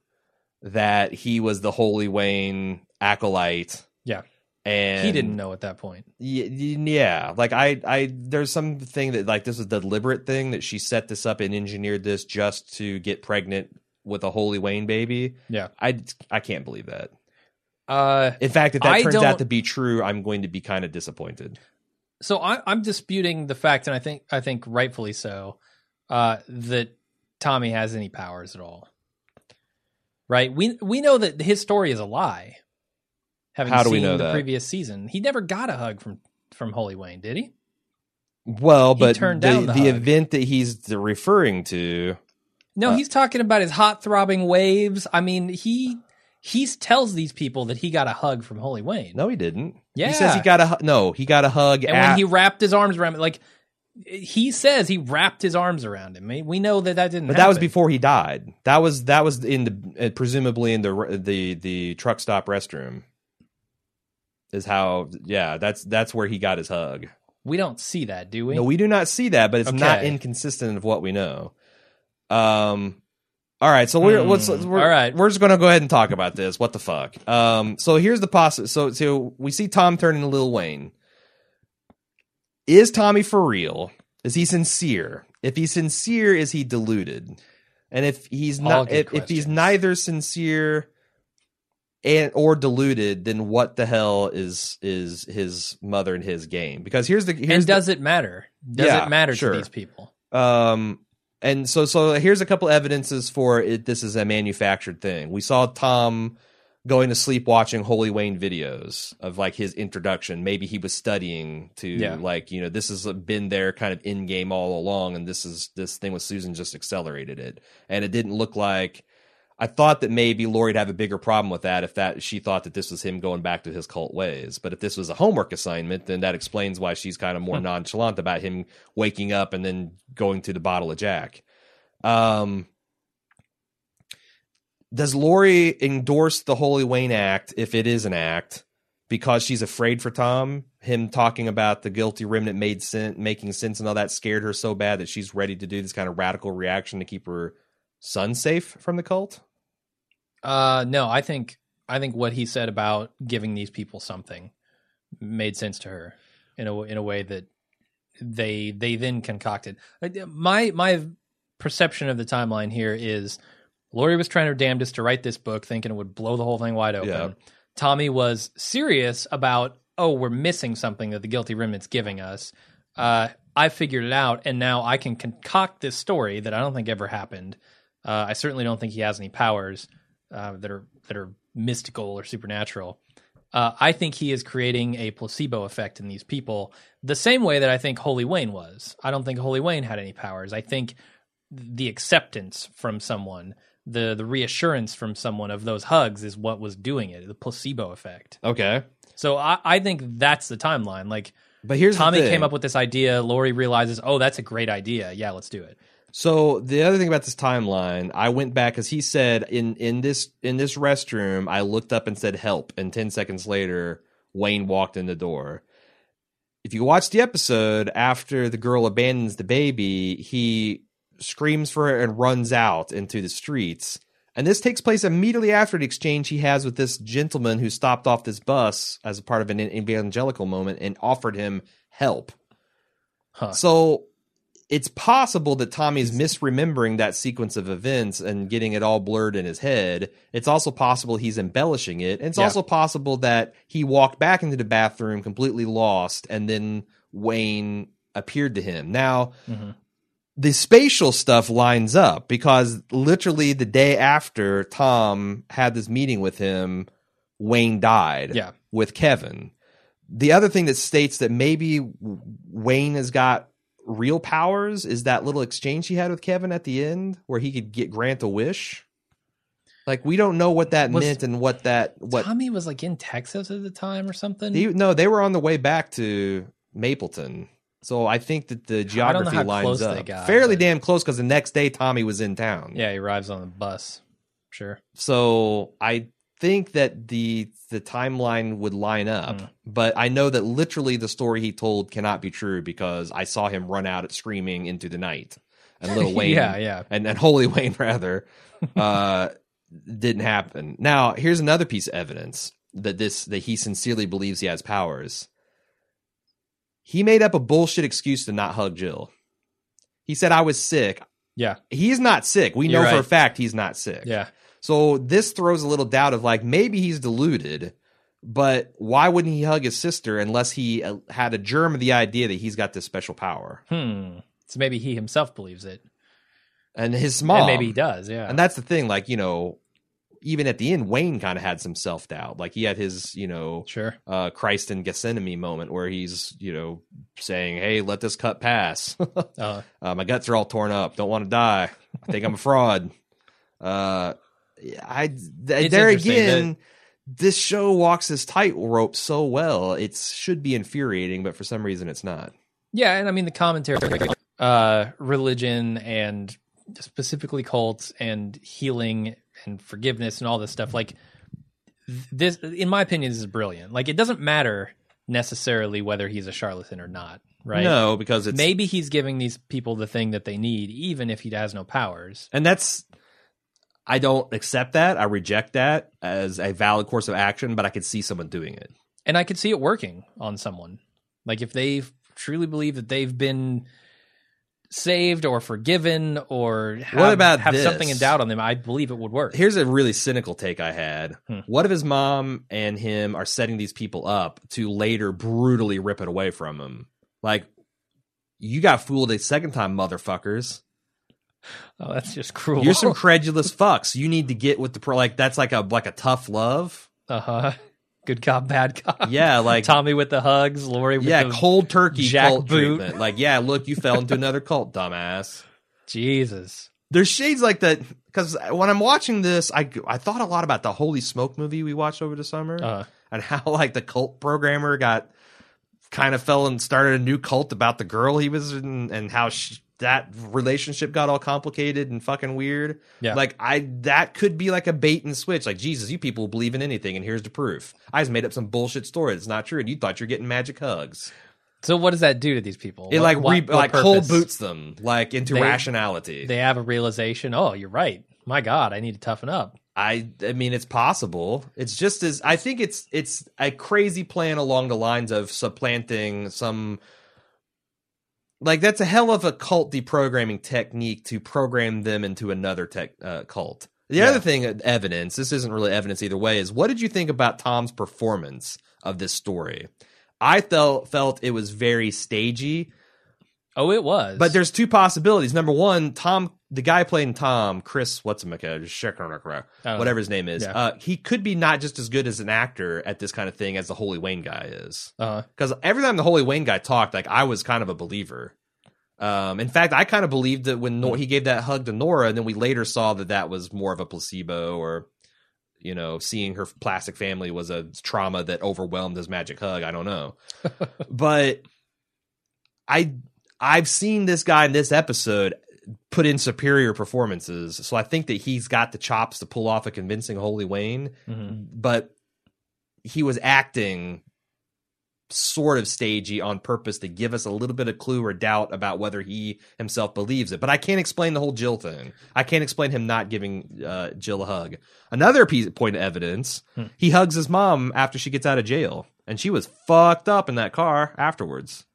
that he was the Holy Wayne acolyte. Yeah. And he didn't know at that point. Yeah, like I, I, there's something that like this is a deliberate thing that she set this up and engineered this just to get pregnant with a Holy Wayne baby. Yeah. I, I can't believe that. Uh, In fact, if that I turns out to be true, I'm going to be kind of disappointed. so I, I'm disputing the fact, and I think I think rightfully so, uh, that Tommy has any powers at all. Right? We we know that his story is a lie. Having How do we seen know the that? previous season, he never got a hug from from Holy Wayne, did he? Well, He but turned the, down the the event that he's referring to, No, Uh, he's talking about his hot throbbing waves. I mean, he he tells these people that he got a hug from Holy Wayne. no, he didn't. Yeah. he says he got a no, he got a hug. and at, when he wrapped his arms around, him, like he says, he wrapped his arms around him. We know that that didn't. But that was before he died. That was that was in the uh, presumably in the the the truck stop restroom. Is how yeah that's that's where he got his hug. We don't see that, do we? No, we do not see that, but it's not inconsistent of what we know. Um. All right, so we're Hmm. let's we're, All right. we're just gonna go ahead and talk about this. What the fuck? Um. So here's the poss. So so we see Tom turning into Lil Wayne. Is Tommy for real? Is he sincere? If he's sincere, is he deluded? And if he's All not, if, if he's neither sincere and or deluded, then what the hell is is his mother and his game? Because here's the here's and the- does it matter? Does Yeah, it matter sure. to these people? um and so so here's a couple evidences for it. This is a manufactured thing. We saw Tom going to sleep watching Holy Wayne videos of like his introduction. Maybe he was studying to Yeah. like you know this has been there kind of in game all along, and this is this thing with Susan just accelerated it. And it didn't look like. I thought that maybe Laurie'd have a bigger problem with that if that she thought that this was him going back to his cult ways. But if this was a homework assignment, then that explains why she's kind of more nonchalant about him waking up and then going to the bottle of Jack. Um, does Laurie endorse the Holy Wayne Act if it is an act because she's afraid for Tom? Him talking about the guilty remnant made sense, making sense, and all that scared her so bad that she's ready to do this kind of radical reaction to keep her son safe from the cult. Uh, no, I think I think what he said about giving these people something made sense to her in a in a way that they they then concocted. My my perception of the timeline here is Laurie was trying her damnedest to write this book, thinking it would blow the whole thing wide open. Yeah. Tommy was serious about, oh, we're missing something that the guilty remnant's giving us. Uh, I figured it out, and now I can concoct this story that I don't think ever happened. Uh, I certainly don't think he has any powers uh, that are that are mystical or supernatural. Uh, I think he is creating a placebo effect in these people, the same way that I think Holy Wayne was. I don't think Holy Wayne had any powers. I think the acceptance from someone, the the reassurance from someone of those hugs is what was doing it, the placebo effect. Okay, So I, I think that's the timeline. Like but here's Tommy came up with this idea, Laurie realizes, oh, that's a great idea. Yeah, let's do it. So the other thing about this timeline, I went back because he said in in this in this restroom, I looked up and said help, and ten seconds later, Wayne walked in the door. If you watch the episode after the girl abandons the baby, he screams for her and runs out into the streets. And this takes place immediately after the exchange he has with this gentleman who stopped off this bus as a part of an evangelical moment and offered him help. Huh. So it's possible that Tommy's misremembering that sequence of events and getting it all blurred in his head. It's also possible he's embellishing it. And it's Yeah. also possible that he walked back into the bathroom completely lost and then Wayne appeared to him. Now, Mhm. the spatial stuff lines up because literally the day after Tom had this meeting with him, Wayne died Yeah. with Kevin. The other thing that states that maybe Wayne has got real powers is that little exchange he had with Kevin at the end where he could get grant a wish. Like we don't know what that Was- meant and what that what Tommy was like in Texas at the time or something. he, no they were on the way back to Mapleton. So I think that the I don't know geography lines up got, fairly but- damn close because the next day Tommy was in town. yeah, he arrives on the bus. Sure. So I think that the the timeline would line up, Hmm. but I know that literally the story he told cannot be true because I saw him run out screaming into the night, and little Wayne, Yeah, yeah. and and Holy Wayne rather, uh, didn't happen. Now here's another piece of evidence that this that he sincerely believes he has powers. He made up a bullshit excuse to not hug Jill. He said I was sick. Yeah. He's not sick. We You're know for a fact he's not sick. Yeah. So this throws a little doubt of like maybe he's deluded, but why wouldn't he hug his sister unless he uh, had a germ of the idea that he's got this special power? Hmm. So maybe he himself believes it. And his mom, And maybe he does, yeah. and that's the thing. Like you know, even at the end, Wayne kind of had some self doubt. Like he had his you know sure. uh, Christ in Gethsemane moment where he's you know saying, "Hey, let this cut pass." Uh, Uh, my guts are all torn up. Don't want to die. I think I'm a fraud. Uh, I th- there again. This show walks this tightrope so well. It should be infuriating, but for some reason, it's not. yeah, and I mean the commentary uh religion and specifically cults and healing and forgiveness and all this stuff like this in my opinion this is brilliant. Like it doesn't matter necessarily whether he's a charlatan or not, right? No, because it's Maybe he's giving these people the thing that they need even if he has no powers. and that's. I don't accept that. I reject that as a valid course of action, but I could see someone doing it. and I could see it working on someone. Like if they truly believe that they've been saved or forgiven or have, What about have this? something in doubt on them, I believe it would work. Here's a really cynical take I had. Hmm. What if his mom and him are setting these people up to later brutally rip it away from him? Like, you got fooled a second time, motherfuckers. Oh, that's just cruel. You're some credulous fucks. You need to get with the pro. Like that's like a like a tough love. uh huh. Good cop, bad cop. Yeah, like Tommy with the hugs, Laurie with yeah, the cold turkey jack cult boot. treatment. Like yeah, look, you fell into another cult, dumbass. Jesus. There's shades like that because when I'm watching this, I I thought a lot about the Holy Smoke movie we watched over the summer Uh, and how like the cult programmer got kind of fell and started a new cult about the girl he was in and how sh that relationship got all complicated and fucking weird. Yeah. Like I that could be like a bait and switch. Like Jesus, you people believe in anything, and here's the proof. I just made up some bullshit story that's not true, and you thought you're getting magic hugs. so what does that do to these people? It like what- re, what like purpose? cold boots them like into They- rationality. They have a realization. Oh, you're right. My God, I need to toughen up. I I mean it's possible. It's just as I think it's it's a crazy plan along the lines of supplanting some like that's a hell of a cult deprogramming technique to program them into another tech uh, cult. The Yeah. other thing, uh, evidence. This isn't really evidence either way. Is what did you think about Tom's performance of this story? I felt felt it was very stagey. Oh, it was. But there's two possibilities. Number one, Tom, the guy playing Tom, Chris, what's him, Oh, whatever his name is, Yeah. uh, he could be not just as good as an actor at this kind of thing as the Holy Wayne guy is. Uh, Because every time the Holy Wayne guy talked, like I was kind of a believer. Um, in fact, I kind of believed that when Nor- he gave that hug to Nora, and then we later saw that that was more of a placebo, or you know, seeing her plastic family was a trauma that overwhelmed his magic hug. I don't know, but I I've seen this guy in this episode put in superior performances, so I think that he's got the chops to pull off a convincing Holy Wayne mhm. but he was acting sort of stagey on purpose to give us a little bit of clue or doubt about whether he himself believes it. But I can't explain the whole Jill thing. I can't explain him not giving uh, Jill a hug. Another piece, point of evidence: Hmm. he hugs his mom after she gets out of jail, and she was fucked up in that car afterwards.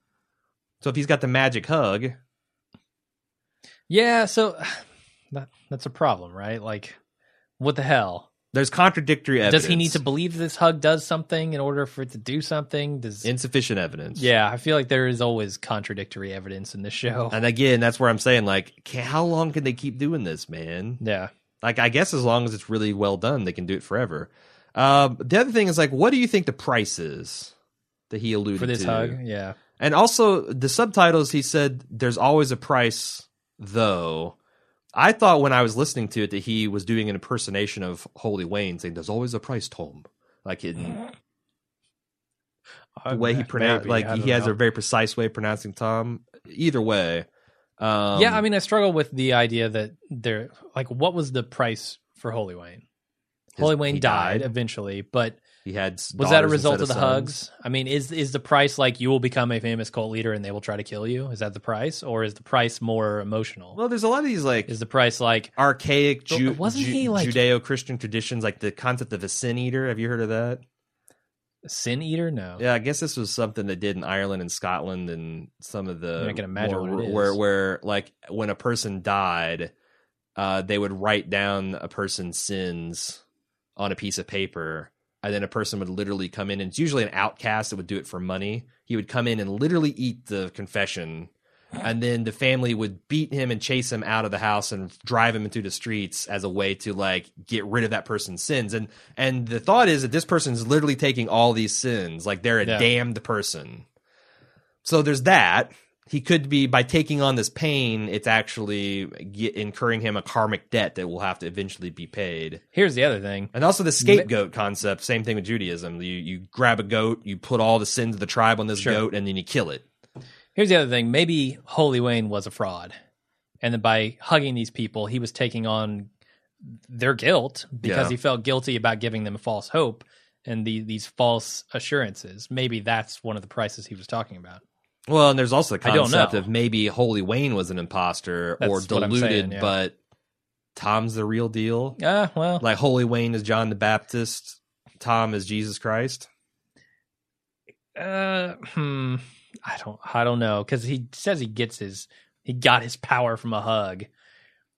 So if he's got the magic hug, Yeah, so that, that's a problem, right? Like, what the hell? there's contradictory evidence. Does he need to believe this hug does something in order for it to do something? Does insufficient evidence? yeah? I feel like there is always contradictory evidence in this show. And again, that's where I'm saying, like, can, how long can they keep doing this, man? Yeah, Like, I guess as long as it's really well done, they can do it forever. Um, the other thing is, like, what do you think the price is that he alluded for this to? hug, yeah. And also, the subtitles, he said, there's always a price, though. I thought when I was listening to it that he was doing an impersonation of Holy Wayne, saying, there's always a price, Tom. Like, in the way he pronounced, like, he don't has know. a very precise way of pronouncing Tom. Either way. Um, yeah, I mean, I struggle with the idea that there, like, what was the price for Holy Wayne? his- Holy Wayne he died, eventually, but He had was that a result instead of the sons. hugs? I mean, is is the price like you will become a famous cult leader and they will try to kill you? Is that the price, or is the price more emotional? Well, there's a lot of these like is the price like archaic Ju- wasn't Ju- he, like- Judeo-Christian traditions, like the concept of a sin eater. Have you heard of that? sin eater? No. Yeah, I guess this was something they did in Ireland and Scotland and some of the. I can imagine more- what it is. Where, where like when a person died, uh, they would write down a person's sins on a piece of paper, and then a person would literally come in, and it's usually an outcast that would do it for money. He would come in and literally eat the confession. And then the family would beat him and chase him out of the house and drive him into the streets as a way to like get rid of that person's sins. And and the thought is that this person's literally taking all these sins, like they're a Yeah. damned person. So there's that. He could be by taking on this pain, it's actually get, incurring him a karmic debt that will have to eventually be paid. Here's the other thing. And also the scapegoat concept, same thing with Judaism. You you grab a goat, you put all the sins of the tribe on this Sure. goat, and then you kill it. Here's the other thing. Maybe Holy Wayne was a fraud, and then by hugging these people, he was taking on their guilt because Yeah. he felt guilty about giving them a false hope and the, these false assurances. Maybe that's one of the prices he was talking about. Well, and there's also the concept of maybe Holy Wayne was an imposter or That's I'm diluted, saying, yeah. but Tom's the real deal. Ah, well, Like Holy Wayne is John the Baptist, Tom is Jesus Christ. uh, hmm, I don't, I don't know because he says he gets his, he got his power from a hug.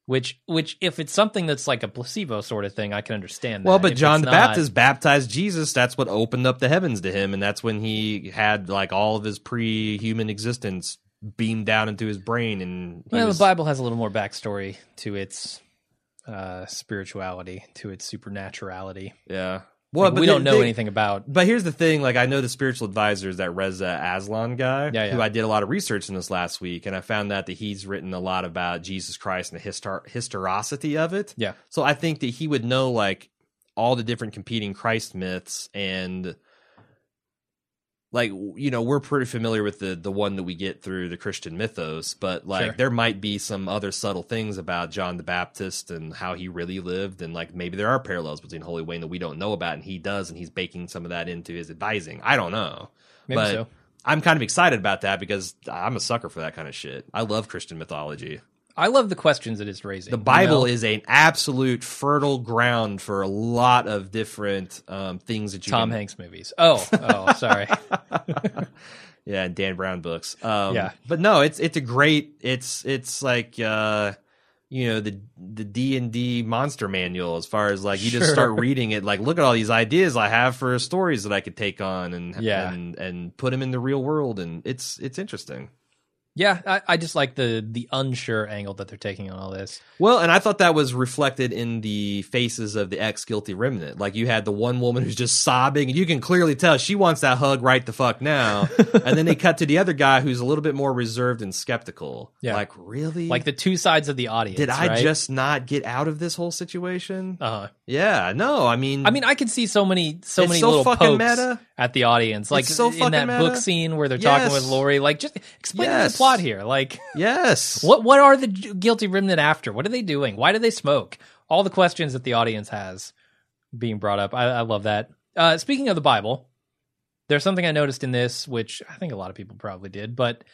Which, which, if it's something that's like a placebo sort of thing, I can understand. Well, but If John the not- Baptist baptized Jesus. That's what opened up the heavens to him, and that's when he had like all of his pre-human existence beamed down into his brain and Well, was- the Bible has a little more backstory to its uh, spirituality, to its supernaturality. yeah. Well, but we don't know they- anything about. But here's the thing: like I know the spiritual advisor is that Reza Aslan guy, Yeah, yeah. who I did a lot of research in this last week, and I found out that he's written a lot about Jesus Christ and the histor- historicity of it. Yeah. So I think that he would know like all the different competing Christ myths and like you know we're pretty familiar with the the one that we get through the Christian mythos, but like Sure. there might be some other subtle things about John the Baptist and how he really lived, and like maybe there are parallels between Holy Wayne that we don't know about, and he does, and he's baking some of that into his advising. I don't know, Maybe but so. I'm kind of excited about that because I'm a sucker for that kind of shit. I love Christian mythology. I love the questions that it's raising. The you Bible know? is an absolute fertile ground for a lot of different um, things that you Tom can, Hanks movies. Oh, oh, sorry. yeah, and Dan Brown books. Um, Yeah. but no, it's it's a great. It's it's like uh, you know the the D and D monster manual as far as like you just start reading it. Like, look at all these ideas I have for stories that I could take on and Yeah. and and put them in the real world, and it's it's interesting. Yeah, I, I just like the the unsure angle that they're taking on all this. Well, and I thought that was reflected in the faces of the ex guilty remnant. Like you had the one woman who's just sobbing, and you can clearly tell she wants that hug right the fuck now. and then they cut to the other guy who's a little bit more reserved and skeptical. Yeah. Like, really? Like the two sides of the audience. did I right? just not get out of this whole situation? Uh-huh. yeah, no. I mean, I mean, I can see so many, so It's many so little fucking pokes meta. at the audience, like so in that fucking book scene where they're talking with Laurie. Like, just explain Yes. the plot here. Like, yes. what what are the guilty remnant after? What are they doing? Why do they smoke? All the questions that the audience has being brought up. I, I love that. Uh, speaking of the Bible, there's something I noticed in this, which I think a lot of people probably did, but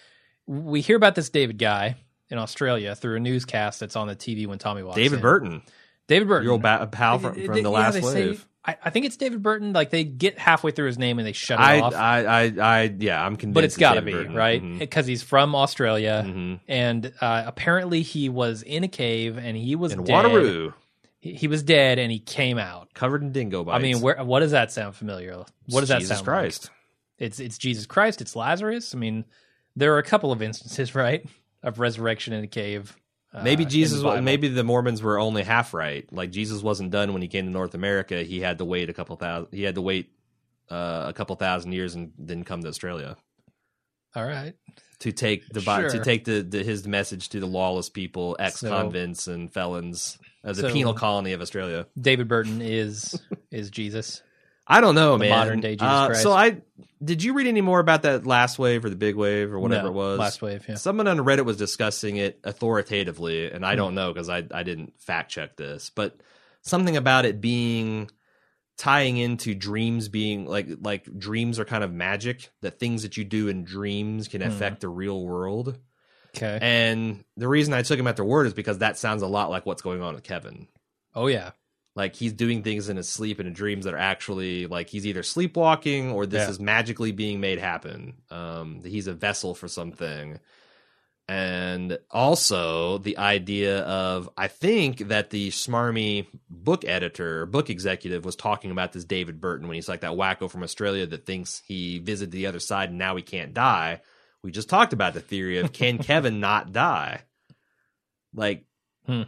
we hear about this David guy in Australia through a newscast that's on the TV when Tommy walks David in. Burton, David Burton. your old ba- pal from, from the yeah, last wave. I, I think it's David Burton. Like they get halfway through his name and they shut it I, off. I, I, I, yeah, I'm convinced. but it's got to be Burton. right because he's from Australia, Mhm. and uh, apparently he was in a cave and he was In dead. Wanneroo, He, he was dead and he came out. covered in dingo bites. I mean, where what does that sound familiar? What does that Jesus sound Christ. like? It's it's Jesus Christ. It's Lazarus. I mean, there are a couple of instances, right, of resurrection in a cave. Uh, Maybe Jesus. Maybe the Mormons were only half right. Like Jesus wasn't done when he came to North America. He had to wait a couple thousand. He had to wait uh, a couple thousand years and then come to Australia All right. to take the Sure. to take the, the his message to the lawless people, ex convicts and felons as a So- penal colony of Australia. David Burton is is Jesus. I don't know, The man. modern day Jesus Uh, Christ. So I did you read any more about that last wave or the big wave or whatever No, it was? last wave. Yeah. Someone on Reddit was discussing it authoritatively, and I Hmm. don't know because I I didn't fact check this, but something about it being tying into dreams being like like dreams are kind of magic that things that you do in dreams can Hmm. affect the real world. Okay. And the reason I took him at their word is because that sounds a lot like what's going on with Kevin. oh yeah. Like he's doing things in his sleep and in dreams that are actually like he's either sleepwalking or this Yeah. is magically being made happen. Um, he's a vessel for something. And also the idea of I think that the smarmy book editor, book executive, was talking about this David Burton when he's like that wacko from Australia that thinks he visited the other side and now he can't die. We just talked about the theory of can Kevin not die? Like Hmm.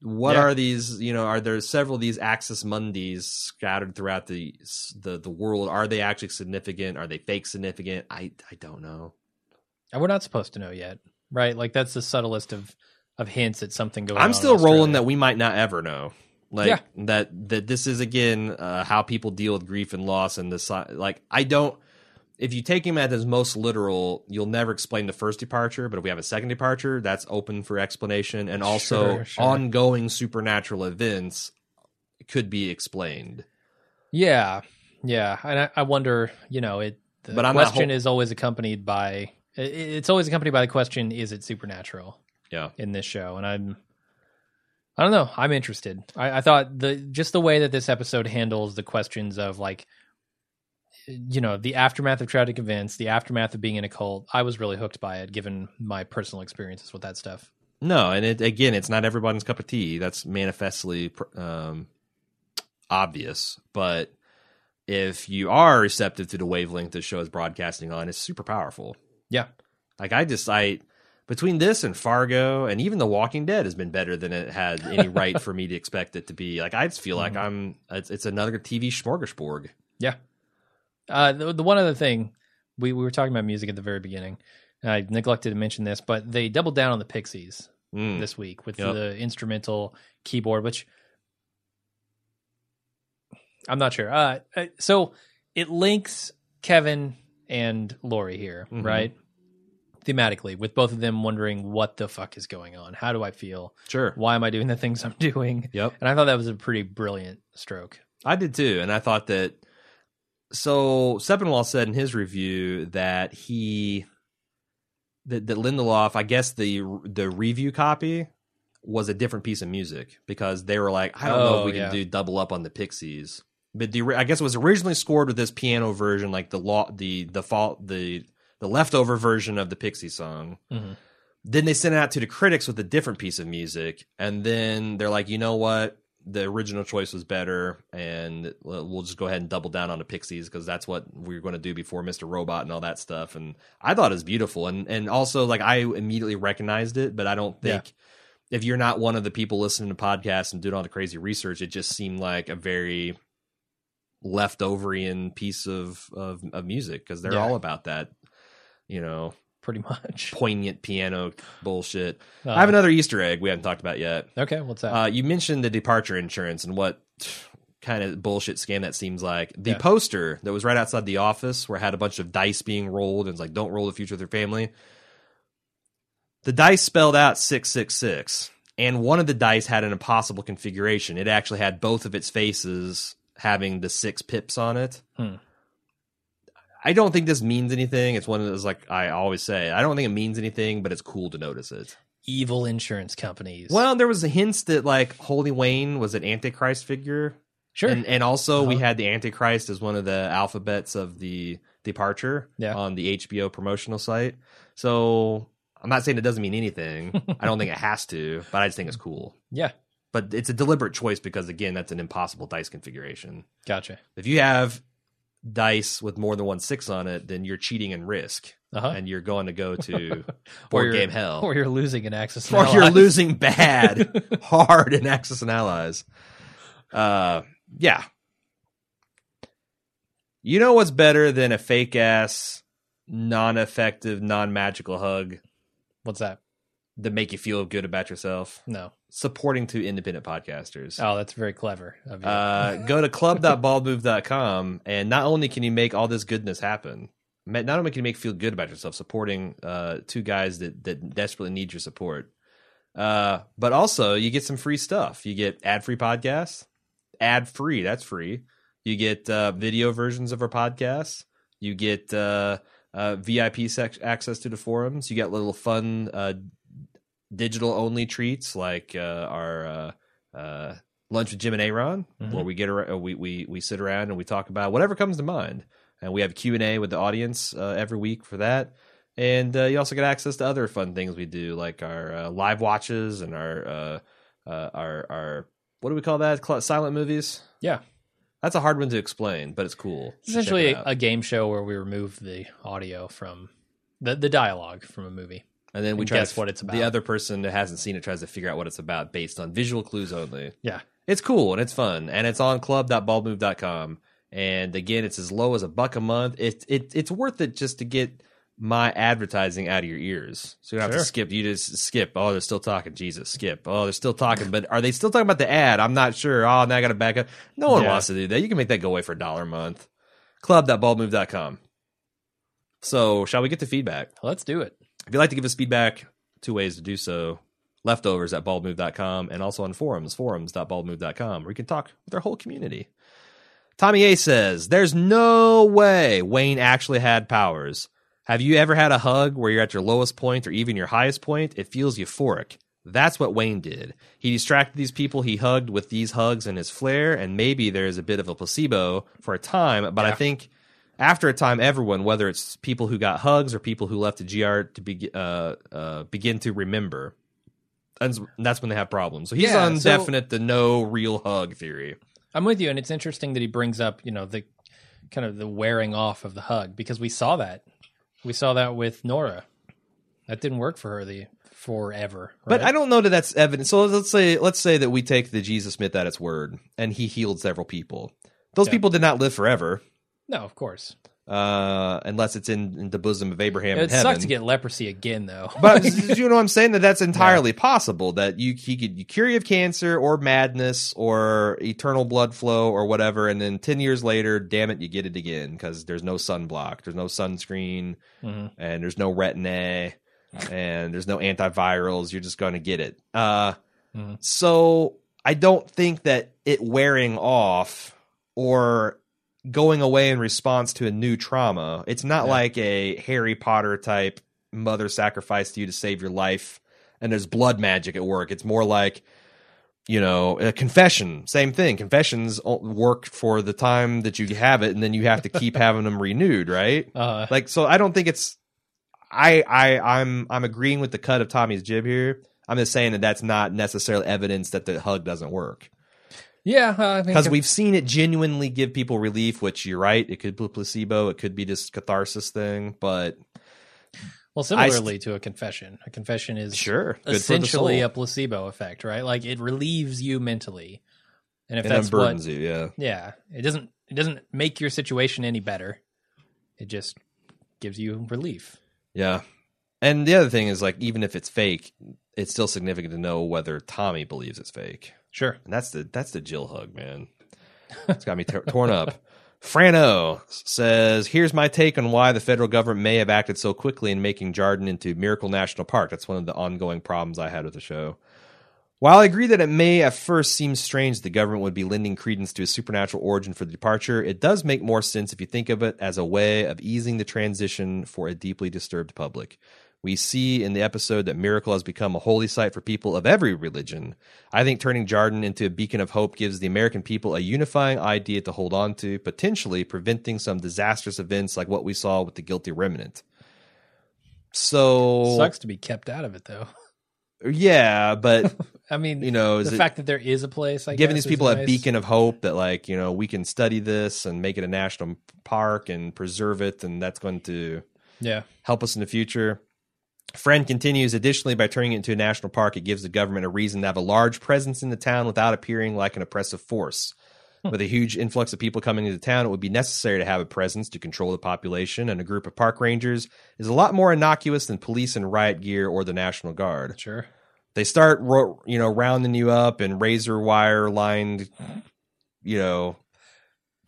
What Yeah. are these you know are there several of these axis mundis scattered throughout the the the world are they actually significant are they fake significant i i don't know And we're not supposed to know yet, right? Like that's the subtlest of of hints at something going on. i'm still rolling that we might not ever know like Yeah. that that this is again uh, how people deal with grief and loss and this like i don't if you take him at his most literal you'll never explain the first departure but if we have a second departure that's open for explanation and also Sure, sure. ongoing supernatural events could be explained Yeah, yeah, and I, I wonder, you know, it. The But I'm question hol- is always accompanied by. it- It's always accompanied by the question: Is it supernatural? Yeah. In this show, and I'm. I don't know. I'm interested. I, I thought the just the way that this episode handles the questions of like, you know, the aftermath of tragic events, the aftermath of being in a cult. I was really hooked by it, given my personal experiences with that stuff. No, and it again, it's not everybody's cup of tea. That's manifestly um, obvious. But if you are receptive to the wavelength the show is broadcasting on, it's super powerful. Yeah. Like I just I between this and Fargo and even The Walking Dead has been better than it had any right for me to expect it to be. Like I just feel like I'm it's, it's another TV smorgasbord. Yeah. Uh, the, the one other thing we we were talking about music at the very beginning. and I neglected to mention this, but they doubled down on the Pixies Mm. this week with Yep. the instrumental keyboard, which I'm not sure. Uh, uh, so it links Kevin and Laurie here, Mhm. right? Thematically, with both of them wondering what the fuck is going on. How do I feel? Sure. Why am I doing the things I'm doing? Yep. And I thought that was a pretty brilliant stroke. I did too, and I thought that. So Sepinwall said in his review that he that, that Lindelof, I guess the the review copy was a different piece of music because they were like, I don't know Oh, if we yeah. can do double up on the Pixies, but the I guess it was originally scored with this piano version, like the law the the fault the the leftover version of the Pixie song. Mhm. Then they sent it out to the critics with a different piece of music, and then they're like, you know what? The original choice was better, and we'll just go ahead and double down on the Pixies because that's what we were going to do before Mr. Robot and all that stuff. And I thought it was beautiful, and and also like I immediately recognized it, but I don't think if you're not one of the people listening to podcasts and doing all the crazy research, it just seemed like a very leftoverian piece of of, of music because they're Yeah. all about that, you know, Pretty much. poignant piano bullshit. Uh, I have another Easter egg we haven't talked about yet. Okay, what's that? Uh, you mentioned the departure insurance and what kind of bullshit scam that seems like. The Yeah. poster that was right outside the office where it had a bunch of dice being rolled and it's like, don't roll the future with your family. The dice spelled out 666, and one of the dice had an impossible configuration. It actually had both of its faces having the six pips on it. Hmm. I don't think this means anything. It's one of those, like I always say, I don't think it means anything, but it's cool to notice it. Evil insurance companies. Well, there was a hints that like Holy Wayne was an Antichrist figure, sure. and and also we Uh-huh. had the Antichrist as one of the alphabets of the departure Yeah. on the HBO promotional site. So I'm not saying it doesn't mean anything. I don't think it has to, but I just think it's cool. yeah, But it's a deliberate choice because again, that's an impossible dice configuration. gotcha. If you have dice with more than one six on it, then you're cheating and risk, Uh-huh. and you're going to go to board game hell Or you're losing an access. or you're losing bad hard in Axis and Allies. Uh, yeah. You know what's better than a fake ass, non effective, non magical hug What's that? that make you feel good about yourself? No. Supporting two independent podcasters. Oh, that's very clever. Uh, go to club.baldmove.com and not only can you make all this goodness happen, not only can you make feel good about yourself supporting uh, two guys that, that desperately need your support, uh, but also you get some free stuff. You get ad free podcasts, ad free, that's free. You get uh, video versions of our podcasts. You get uh, uh, VIP sec- access to the forums. You get little fun uh, digital only treats like uh, our uh, uh, lunch with Jim and Aaron, Mhm. where we get around, we we we sit around and we talk about whatever comes to mind, and we have Q and A with the audience uh, every week for that. And uh, you also get access to other fun things we do, like our uh, live watches and our uh, uh, our our what do we call that? Silent movies. yeah. That's a hard one to explain, but it's cool. It's You should check essentially it a, a game show where we remove the audio from the the dialogue from a movie. And then we and try guess to, what it's about. The other person that hasn't seen it tries to figure out what it's about based on visual clues only. Yeah. It's cool and it's fun, and it's on club.baldmove.com. And again, it's as low as a buck a month. It, it it's worth it just to get my advertising out of your ears. So you don't have Sure. to skip. You just skip. Oh, they're still talking. Jesus, skip. Oh, they're still talking. But are they still talking about the ad? I'm not sure. Oh, now I got to back up. No one Yeah. wants to do that. You can make that go away for a dollar a month. Club.baldmove.com. So, shall we get to feedback? Let's do it. If you'd like to give us feedback, two ways to do so. Leftovers at baldmove.com and also on forums, forums.baldmove.com, where you can talk with our whole community. Tommy A says, There's no way Wayne actually had powers. Have you ever had a hug where you're at your lowest point or even your highest point? It feels euphoric. That's what Wayne did. He distracted these people he hugged with these hugs and his flair, and maybe there's a bit of a placebo for a time, but I think after a time, everyone, whether it's people who got hugs or people who left the GR to be, uh, uh, begin to remember. And that's when they have problems. So he's Yeah, on so- definite the no real hug theory. I'm with you, and it's interesting that he brings up, you know, the kind of the wearing off of the hug because we saw that. We saw that with Nora That didn't work for her the forever. But? I don't know that that's evidence. So let's say let's say that we take the Jesus myth at its word, and he healed several people. Those Yeah. people did not live forever, no, of course. uh, unless it's in, in the bosom of Abraham It sucks to get leprosy again, though. but you know what I'm saying? That that's entirely possible. That you he could you cure you of cancer or madness or eternal blood flow or whatever, and then ten years later, damn it, you get it again because there's no sunblock, there's no sunscreen, Mhm. and there's no retin-A, and there's no antivirals. You're just going to get it. Uh, Mhm. So I don't think that it wearing off or going away in response to a new trauma. It's not Yeah. like a Harry Potter type mother sacrificed to you to save your life and there's blood magic at work. It's more like you know, a confession, same thing. Confessions work for the time that you have it, and then you have to keep having them renewed, right? Uh, Like, so I don't think it's. I I I'm I'm agreeing with the cut of Tommy's jib here. I'm just saying that that's not necessarily evidence that the hug doesn't work yeah, uh, I because we've seen it genuinely give people relief. Which you're right, it could be placebo, it could be this catharsis thing, but well, similarly to a confession, a confession is sure, good essentially a placebo effect, right? Like it relieves you mentally, and if it that's unburdens what, you. Yeah, yeah, it doesn't it doesn't make your situation any better. It just gives you relief. yeah. And the other thing is like, even if it's fake, it's still significant to know whether Tommy believes it's fake. Sure. And that's the that's the Jill hug, man. It's got me t- torn up. Frano says, "Here's my take on why the federal government may have acted so quickly in making Jarden into Miracle National Park. That's one of the ongoing problems I had with the show. While I agree that it may at first seem strange the government would be lending credence to a supernatural origin for the departure, it does make more sense if you think of it as a way of easing the transition for a deeply disturbed public." We see in the episode that Miracle has become a holy site for people of every religion. I think turning Jarden into a beacon of hope gives the American people a unifying idea to hold on to, potentially preventing some disastrous events like what we saw with the guilty remnant. So, Sucks to be kept out of it, though. yeah, but I mean, you know, the it fact that there is a place, I giving guess, these people a nice. beacon of hope that, like, you know, we can study this and make it a national park and preserve it, and that's going to Yeah, help us in the future. Friend continues, additionally, by turning it into a national park, it gives the government a reason to have a large presence in the town without appearing like an oppressive force. With a huge influx of people coming into town, it would be necessary to have a presence to control the population, and a group of park rangers is a lot more innocuous than police in riot gear or the National Guard. sure. They start, ro- you know, rounding you up and razor wire lined, you know,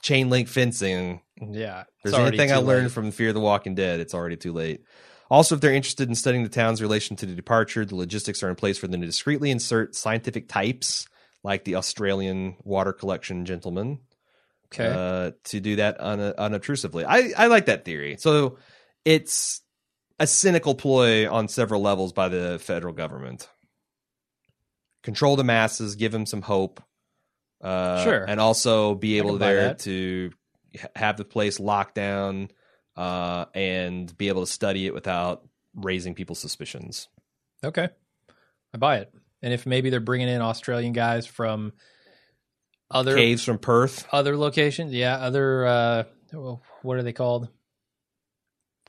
chain link fencing Yeah. there's anything I learned late. from Fear the Walking Dead, it's already too late. Also, if they're interested in studying the town's relation to the departure, the logistics are in place for them to discreetly insert scientific types, like the Australian water collection gentleman, Okay. uh, to do that un- unobtrusively. I, I like that theory. So it's a cynical ploy on several levels by the federal government. Control the masses, give them some hope, uh, Sure. and also be able there to have the place locked down uh, and be able to study it without raising people's suspicions. okay. I buy it. And if maybe they're bringing in Australian guys from other Caves from Perth, other locations, yeah, other uh, what are they called?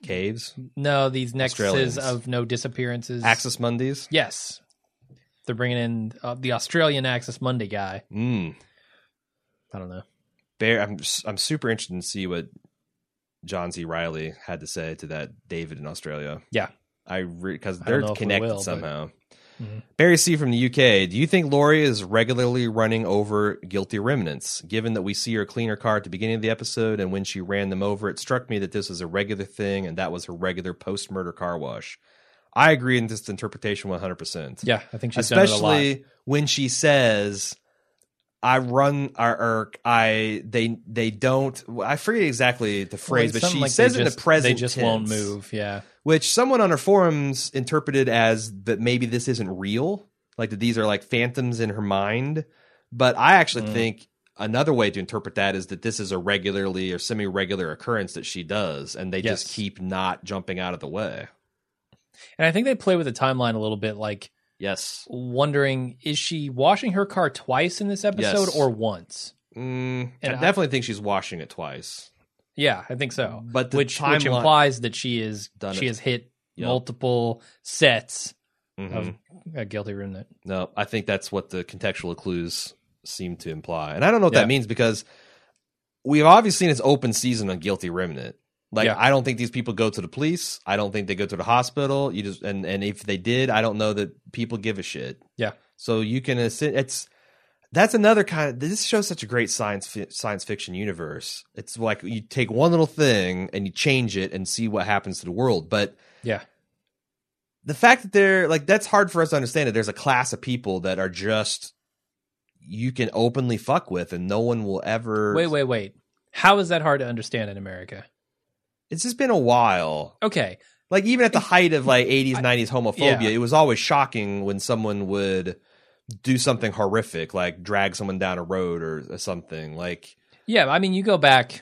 caves, No, these nexuses of no disappearances. Axis Mundis. Yes, they're bringing in uh, the Australian Axis Mundi guy. Mm. I don't know. Bear, I'm I'm super interested to see what John C. Reilly had to say to that David in Australia. Yeah. I because I they're don't know if we connected will, but- somehow. Mhm. Barry C from the UK. Do you think Laurie is regularly running over guilty remnants? Given that we see her clean her car at the beginning of the episode, and when she ran them over, it struck me that this was a regular thing, and that was her regular post murder car wash. I agree in this interpretation 100. percent Yeah, I think she's done it a lot. especially when she says i run or, or i they they don't i forget exactly the phrase it's but she like says in just, the present They just won't move. Yeah. which someone on her forums interpreted as that maybe this isn't real like that these are like phantoms in her mind but i actually Mm. think another way to interpret that is that this is a regularly or semi-regular occurrence that she does and they just keep not jumping out of the way And I think they play with the timeline a little bit, like yes wondering is she washing her car twice in this episode Yes. or once? mm, And i I- definitely think she's washing it twice Yeah, I think so. But which which implies that she is Done she it. has hit Yep. multiple sets Mhm. of a guilty remnant. No, I think that's what the contextual clues seem to imply. And I don't know what Yeah. that means because we've obviously seen it's open season on Guilty Remnant. Like Yeah. I don't think these people go to the police. I don't think they go to the hospital. You just and and if they did, I don't know that people give a shit. Yeah. So you can it's that's another kind of this shows such a great science fi- science fiction universe. It's like you take one little thing and you change it and see what happens to the world. But Yeah. the fact that they're like that's hard for us to understand that there's a class of people that are just you can openly fuck with and no one will ever Wait, wait, wait. How is that hard to understand in America? It's just been a while Okay. like even at the height of like 80s 90s homophobia yeah. it was always shocking when someone would do something horrific like drag someone down a road or, or something like Yeah, I mean, you go back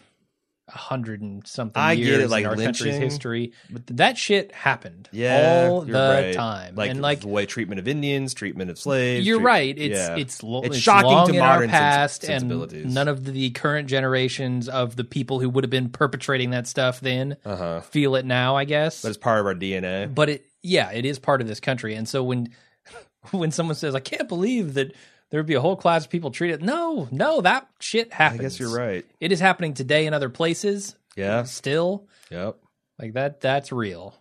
a hundred and something I get years it, like in our country's lynching, history. That shit happened yeah all the right. time, like, and like the way treatment of indians treatment of slaves you're treat- right. It's yeah. it's lo- It's it's, shocking to modern sens- past, and sensibilities. none of the current generations of the people who would have been perpetrating that stuff then uh-huh feel it now. I guess, but it's part of our dna but it yeah, it is part of this country, and so when when someone says, "I can't believe that." There would be a whole class of people treated. No, no, that shit happens. i guess you're right It is happening today in other places. yeah Still, yep like that. That's real.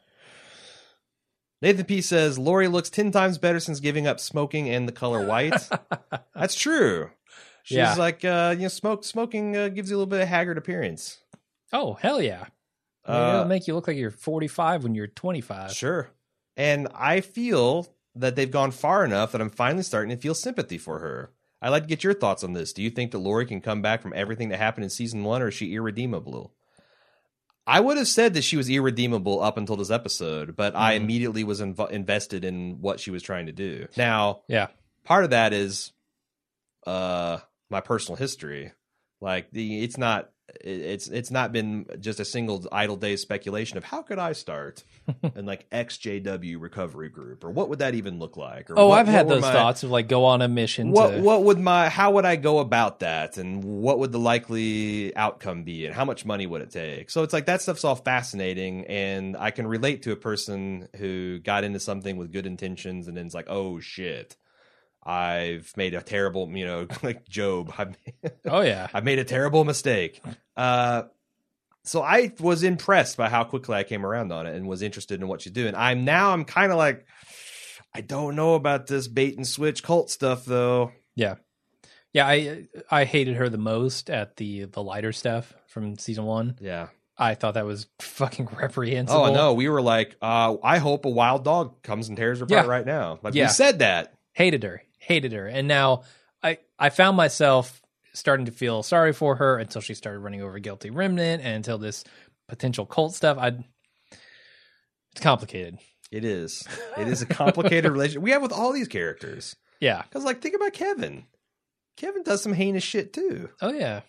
Nathan P says Laurie looks ten times better since giving up smoking and the color white. That's true. She's Yeah. like, uh, you know, smoke smoking uh, gives you a little bit of haggard appearance. Oh hell yeah! I mean, Uh, it'll make you look like you're 45 when you're 25. Sure. And I feel that they've gone far enough that I'm finally starting to feel sympathy for her. I'd like to get your thoughts on this. Do you think that Laurie can come back from everything that happened in season one, or is she irredeemable? I would have said that she was irredeemable up until this episode, but I Mhm. immediately was inv- invested in what she was trying to do. Now, Yeah. part of that is uh my personal history. Like the it's not it's it's not been just a single idle day's speculation of how could I start in like XJW recovery group or what would that even look like? Or Oh, what- I've had those my- thoughts of like go on a mission. What to, what would my how would I go about that and what would the likely outcome be and how much money would it take? So it's like that stuff's all fascinating and I can relate to a person who got into something with good intentions and then it's like, oh shit. I've made a terrible, you know, like Job. I've Oh yeah. I've made a terrible mistake. Uh, so I was impressed by how quickly I came around on it and was interested in what she's doing. I'm now I'm kind of like, I don't know about this bait and switch cult stuff though. Yeah. Yeah, I I hated her the most at the the lighter stuff from season 1. Yeah. I thought that was fucking reprehensible. Oh no, we were like, uh, I hope a wild dog comes and tears her apart Yeah. right now. Like Yeah. we said that. Hated her. Hated her. And now I I found myself starting to feel sorry for her until she started running over guilty remnant and until this potential cult stuff. I it's complicated. It is. It is a complicated relationship we have with all these characters. Yeah. Because like, think about Kevin. Kevin does some heinous shit too. Oh yeah.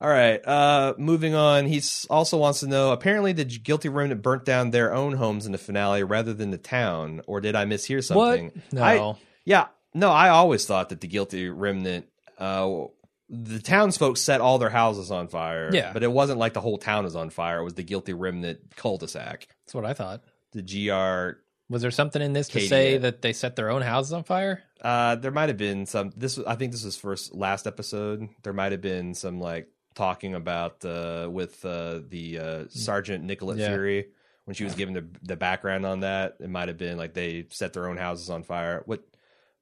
All right. Uh, moving on. He also wants to know. Apparently, the guilty remnant burnt down their own homes in the finale rather than the town. Or did I mishear something? What? No. I- Yeah. No, I always thought that the guilty remnant, uh, the townsfolk set all their houses on fire. Yeah. But it wasn't like the whole town was on fire. It was the guilty remnant cul-de-sac. That's what I thought. The GR. Was there something in this to say that they set their own houses on fire? Uh, there might have been some. This I think, this was first last episode. There might have been some like talking about uh, with uh, the uh, Sergeant Nicolette Yeah. Fury when she was given the the background on that. It might have been like they set their own houses on fire. What?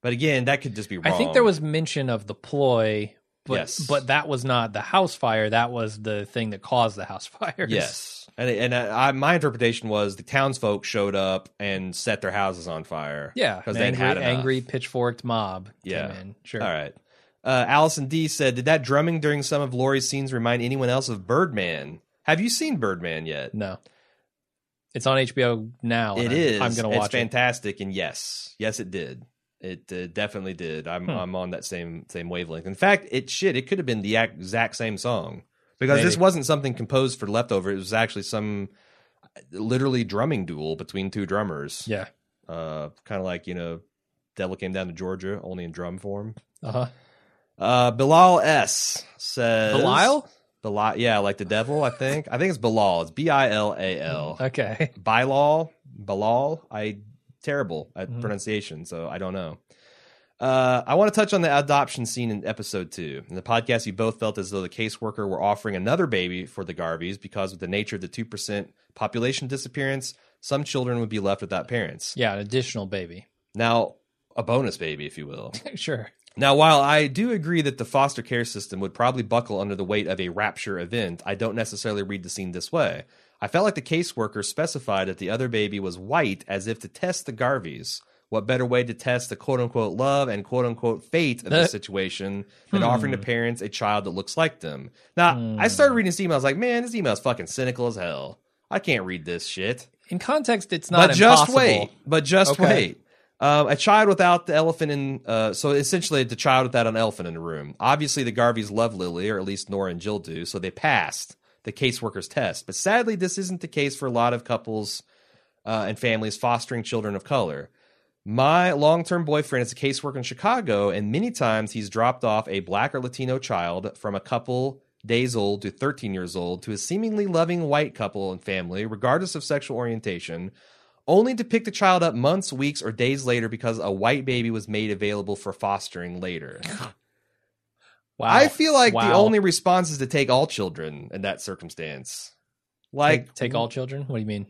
But again, that could just be wrong. I think there was mention of the ploy, but Yes. but that was not the house fire. That was the thing that caused the house fires. yes, and and I, my interpretation was the townsfolk showed up and set their houses on fire. Yeah, because they angry, had enough. angry pitchforked mob Yeah. came in. Sure. All right. Uh, Allison D said, "Did that drumming during some of Laurie's scenes remind anyone else of Birdman? Have you seen Birdman yet? No. It's on HBO now. It I'm- is. I'm going to watch it. It's fantastic, and yes, yes, it did. It uh, definitely did. I'm Hmm. I'm on that same same wavelength. In fact, it shit. It could have been the exact same song because this wasn't something composed for leftover. It was actually some uh, literally drumming duel between two drummers. Yeah. Uh, kind of like you know, Devil came down to Georgia, only in drum form. Uh huh. Uh, Bilal S says Belial? Bilal, yeah, like the devil. I think. I think it's Bilal. It's B I L A L. Okay. Bilal, Bilal. I terrible at Mhm. pronunciation, so I don't know. Uh, I want to touch on the adoption scene in episode two. In the podcast, you both felt as though the caseworker were offering another baby for the Garveys because, with the nature of the two percent population disappearance, some children would be left without parents. Yeah, an additional baby. Now, a bonus baby, if you will. sure. Now, while I do agree that the foster care system would probably buckle under the weight of a rapture event, I don't necessarily read the scene this way. I felt like the caseworker specified that the other baby was white as if to test the Garveys. What better way to test the quote unquote love and quote unquote fate of the situation than hmm. offering to parents a child that looks like them? Now, Hmm. I started reading this email. I was like, man, this email is fucking cynical as hell. I can't read this shit In context, it's not but just impossible. wait. But just Okay. wait. Um, a child without the elephant in. Uh, so essentially, the child without an elephant in the room. Obviously, the Garveys love Lily, or at least Nora and Jill do, so they passed the caseworker's test. But sadly, this isn't the case for a lot of couples uh, and families fostering children of color. My long term boyfriend is a caseworker in Chicago, and many times he's dropped off a black or Latino child from a couple days old to 13 years old to a seemingly loving white couple and family, regardless of sexual orientation, only to pick the child up months, weeks, or days later because a white baby was made available for fostering later. Wow. I feel like the only response is to take all children in that circumstance. Like, take, take all children. What do you mean?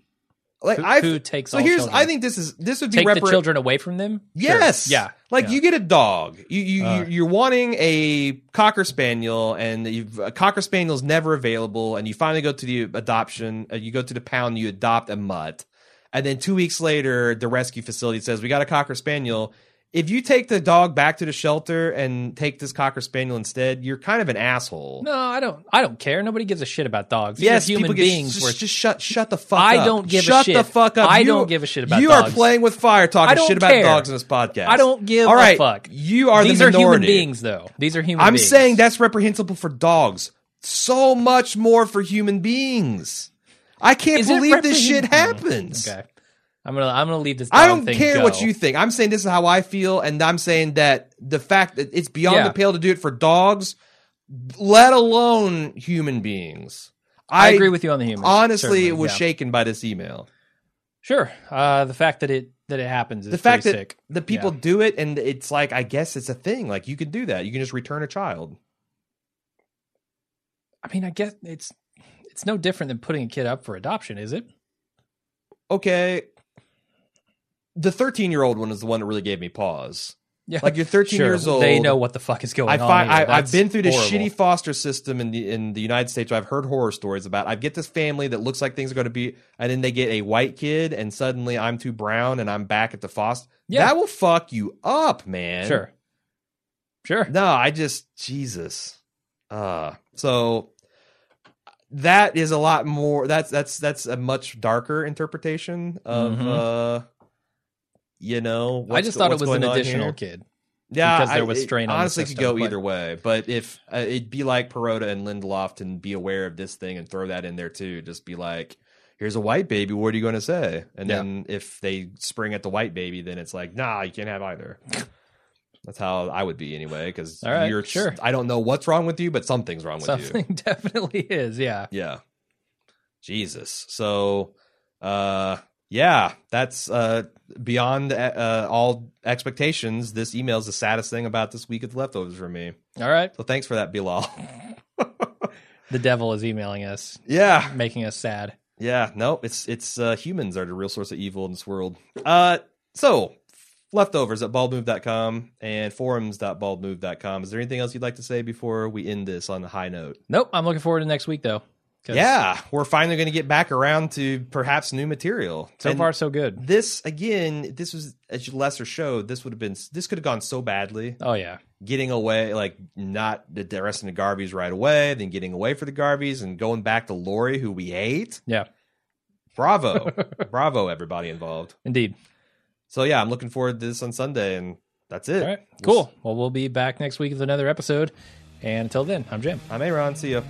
like who, I who takes so all here's children? I think this is this would be take the children away from them. Sure. Yes. Yeah. Like yeah. you get a dog. You you Uh. you- you're wanting a cocker spaniel, and you've, a cocker spaniel's never available, and you finally go to the adoption. Uh, you go to the pound, you adopt a mutt, and then two weeks later, the rescue facility says we got a cocker spaniel. If you take the dog back to the shelter and take this cocker spaniel instead, you're kind of an asshole. No, I don't. I don't care. Nobody gives a shit about dogs. These yes, human beings. Just, just shut shut the fuck I up. don't give a shit. shut the fuck up. I You- don't give a shit about dogs. You are playing with fire, talking shit about care. dogs in this podcast. I don't give All right, a fuck. You are These the are human beings, though. These are human. Beings. I'm beings. saying that's reprehensible for dogs. So much more for human beings. I can't Is believe this shit happens. Okay, I'm gonna. I'm gonna leave this. I don't thing care go. what you think. I'm saying this is how I feel, and I'm saying that the fact that it's beyond Yeah. the pale to do it for dogs, let alone human beings. I, agree with you on the human. honestly was yeah. shaken by this email. Sure. Uh, the fact that it that it happens is the fact that sick. the people Yeah. do it, and it's like I guess it's a thing. Like you can do that. You can just return a child. I mean, I guess it's it's no different than putting a kid up for adoption, is it? Okay. The 13 year old one is the one that really gave me pause. Yeah. Like you're 13 Sure, years old. They know what the fuck is going I on. here. I, I've been through this horrible. shitty foster system in the in the United States. Where I've heard horror stories about. I get this family that looks like things are going to be, and then they get a white kid, and suddenly I'm too brown, and I'm back at the foster. Yeah. That will fuck you up, man. Sure. Sure. No, I just Jesus. Uh so that is a lot more that's that's that's a much darker interpretation of Mhm. uh you know I just thought it was an additional kid. yeah because there I- was it strain on the honestly could go but- either way but if uh, it'd be like Perrotta and Lindelof and be aware of this thing and throw that in there too just be like here's a white baby what are you going to say and Yeah. then if they spring at the white baby then it's like nah you can't have either that's how I would be anyway because right, you're sure. I don't know what's wrong with you but something's wrong with you Something definitely is. Yeah. yeah Jesus so uh yeah that's uh beyond uh, all expectations this email is the saddest thing about this week of leftovers for me All right. so thanks for that Bilal The devil is emailing us, yeah making us sad. Yeah, no, it's it's uh, humans are the real source of evil in this world. Uh, so leftovers at baldmove.com and forums.baldmove.com. Is there anything else you'd like to say before we end this on a high note? Nope. I'm looking forward to next week though. Yeah, we're finally going to get back around to perhaps new material. So And far, so good. this again, this was a lesser show. This would have been this could have gone so badly. Oh yeah. Getting away, like not the arresting the Garveys right away, then getting away for the Garveys and going back to Laurie, who we hate. Yeah. Bravo, bravo, everybody involved. Indeed. So yeah, I'm looking forward to this on Sunday, and that's it. All right. Cool. Well, we'll be back next week with another episode. And until then, I'm Jim. I'm Aaron. See ya.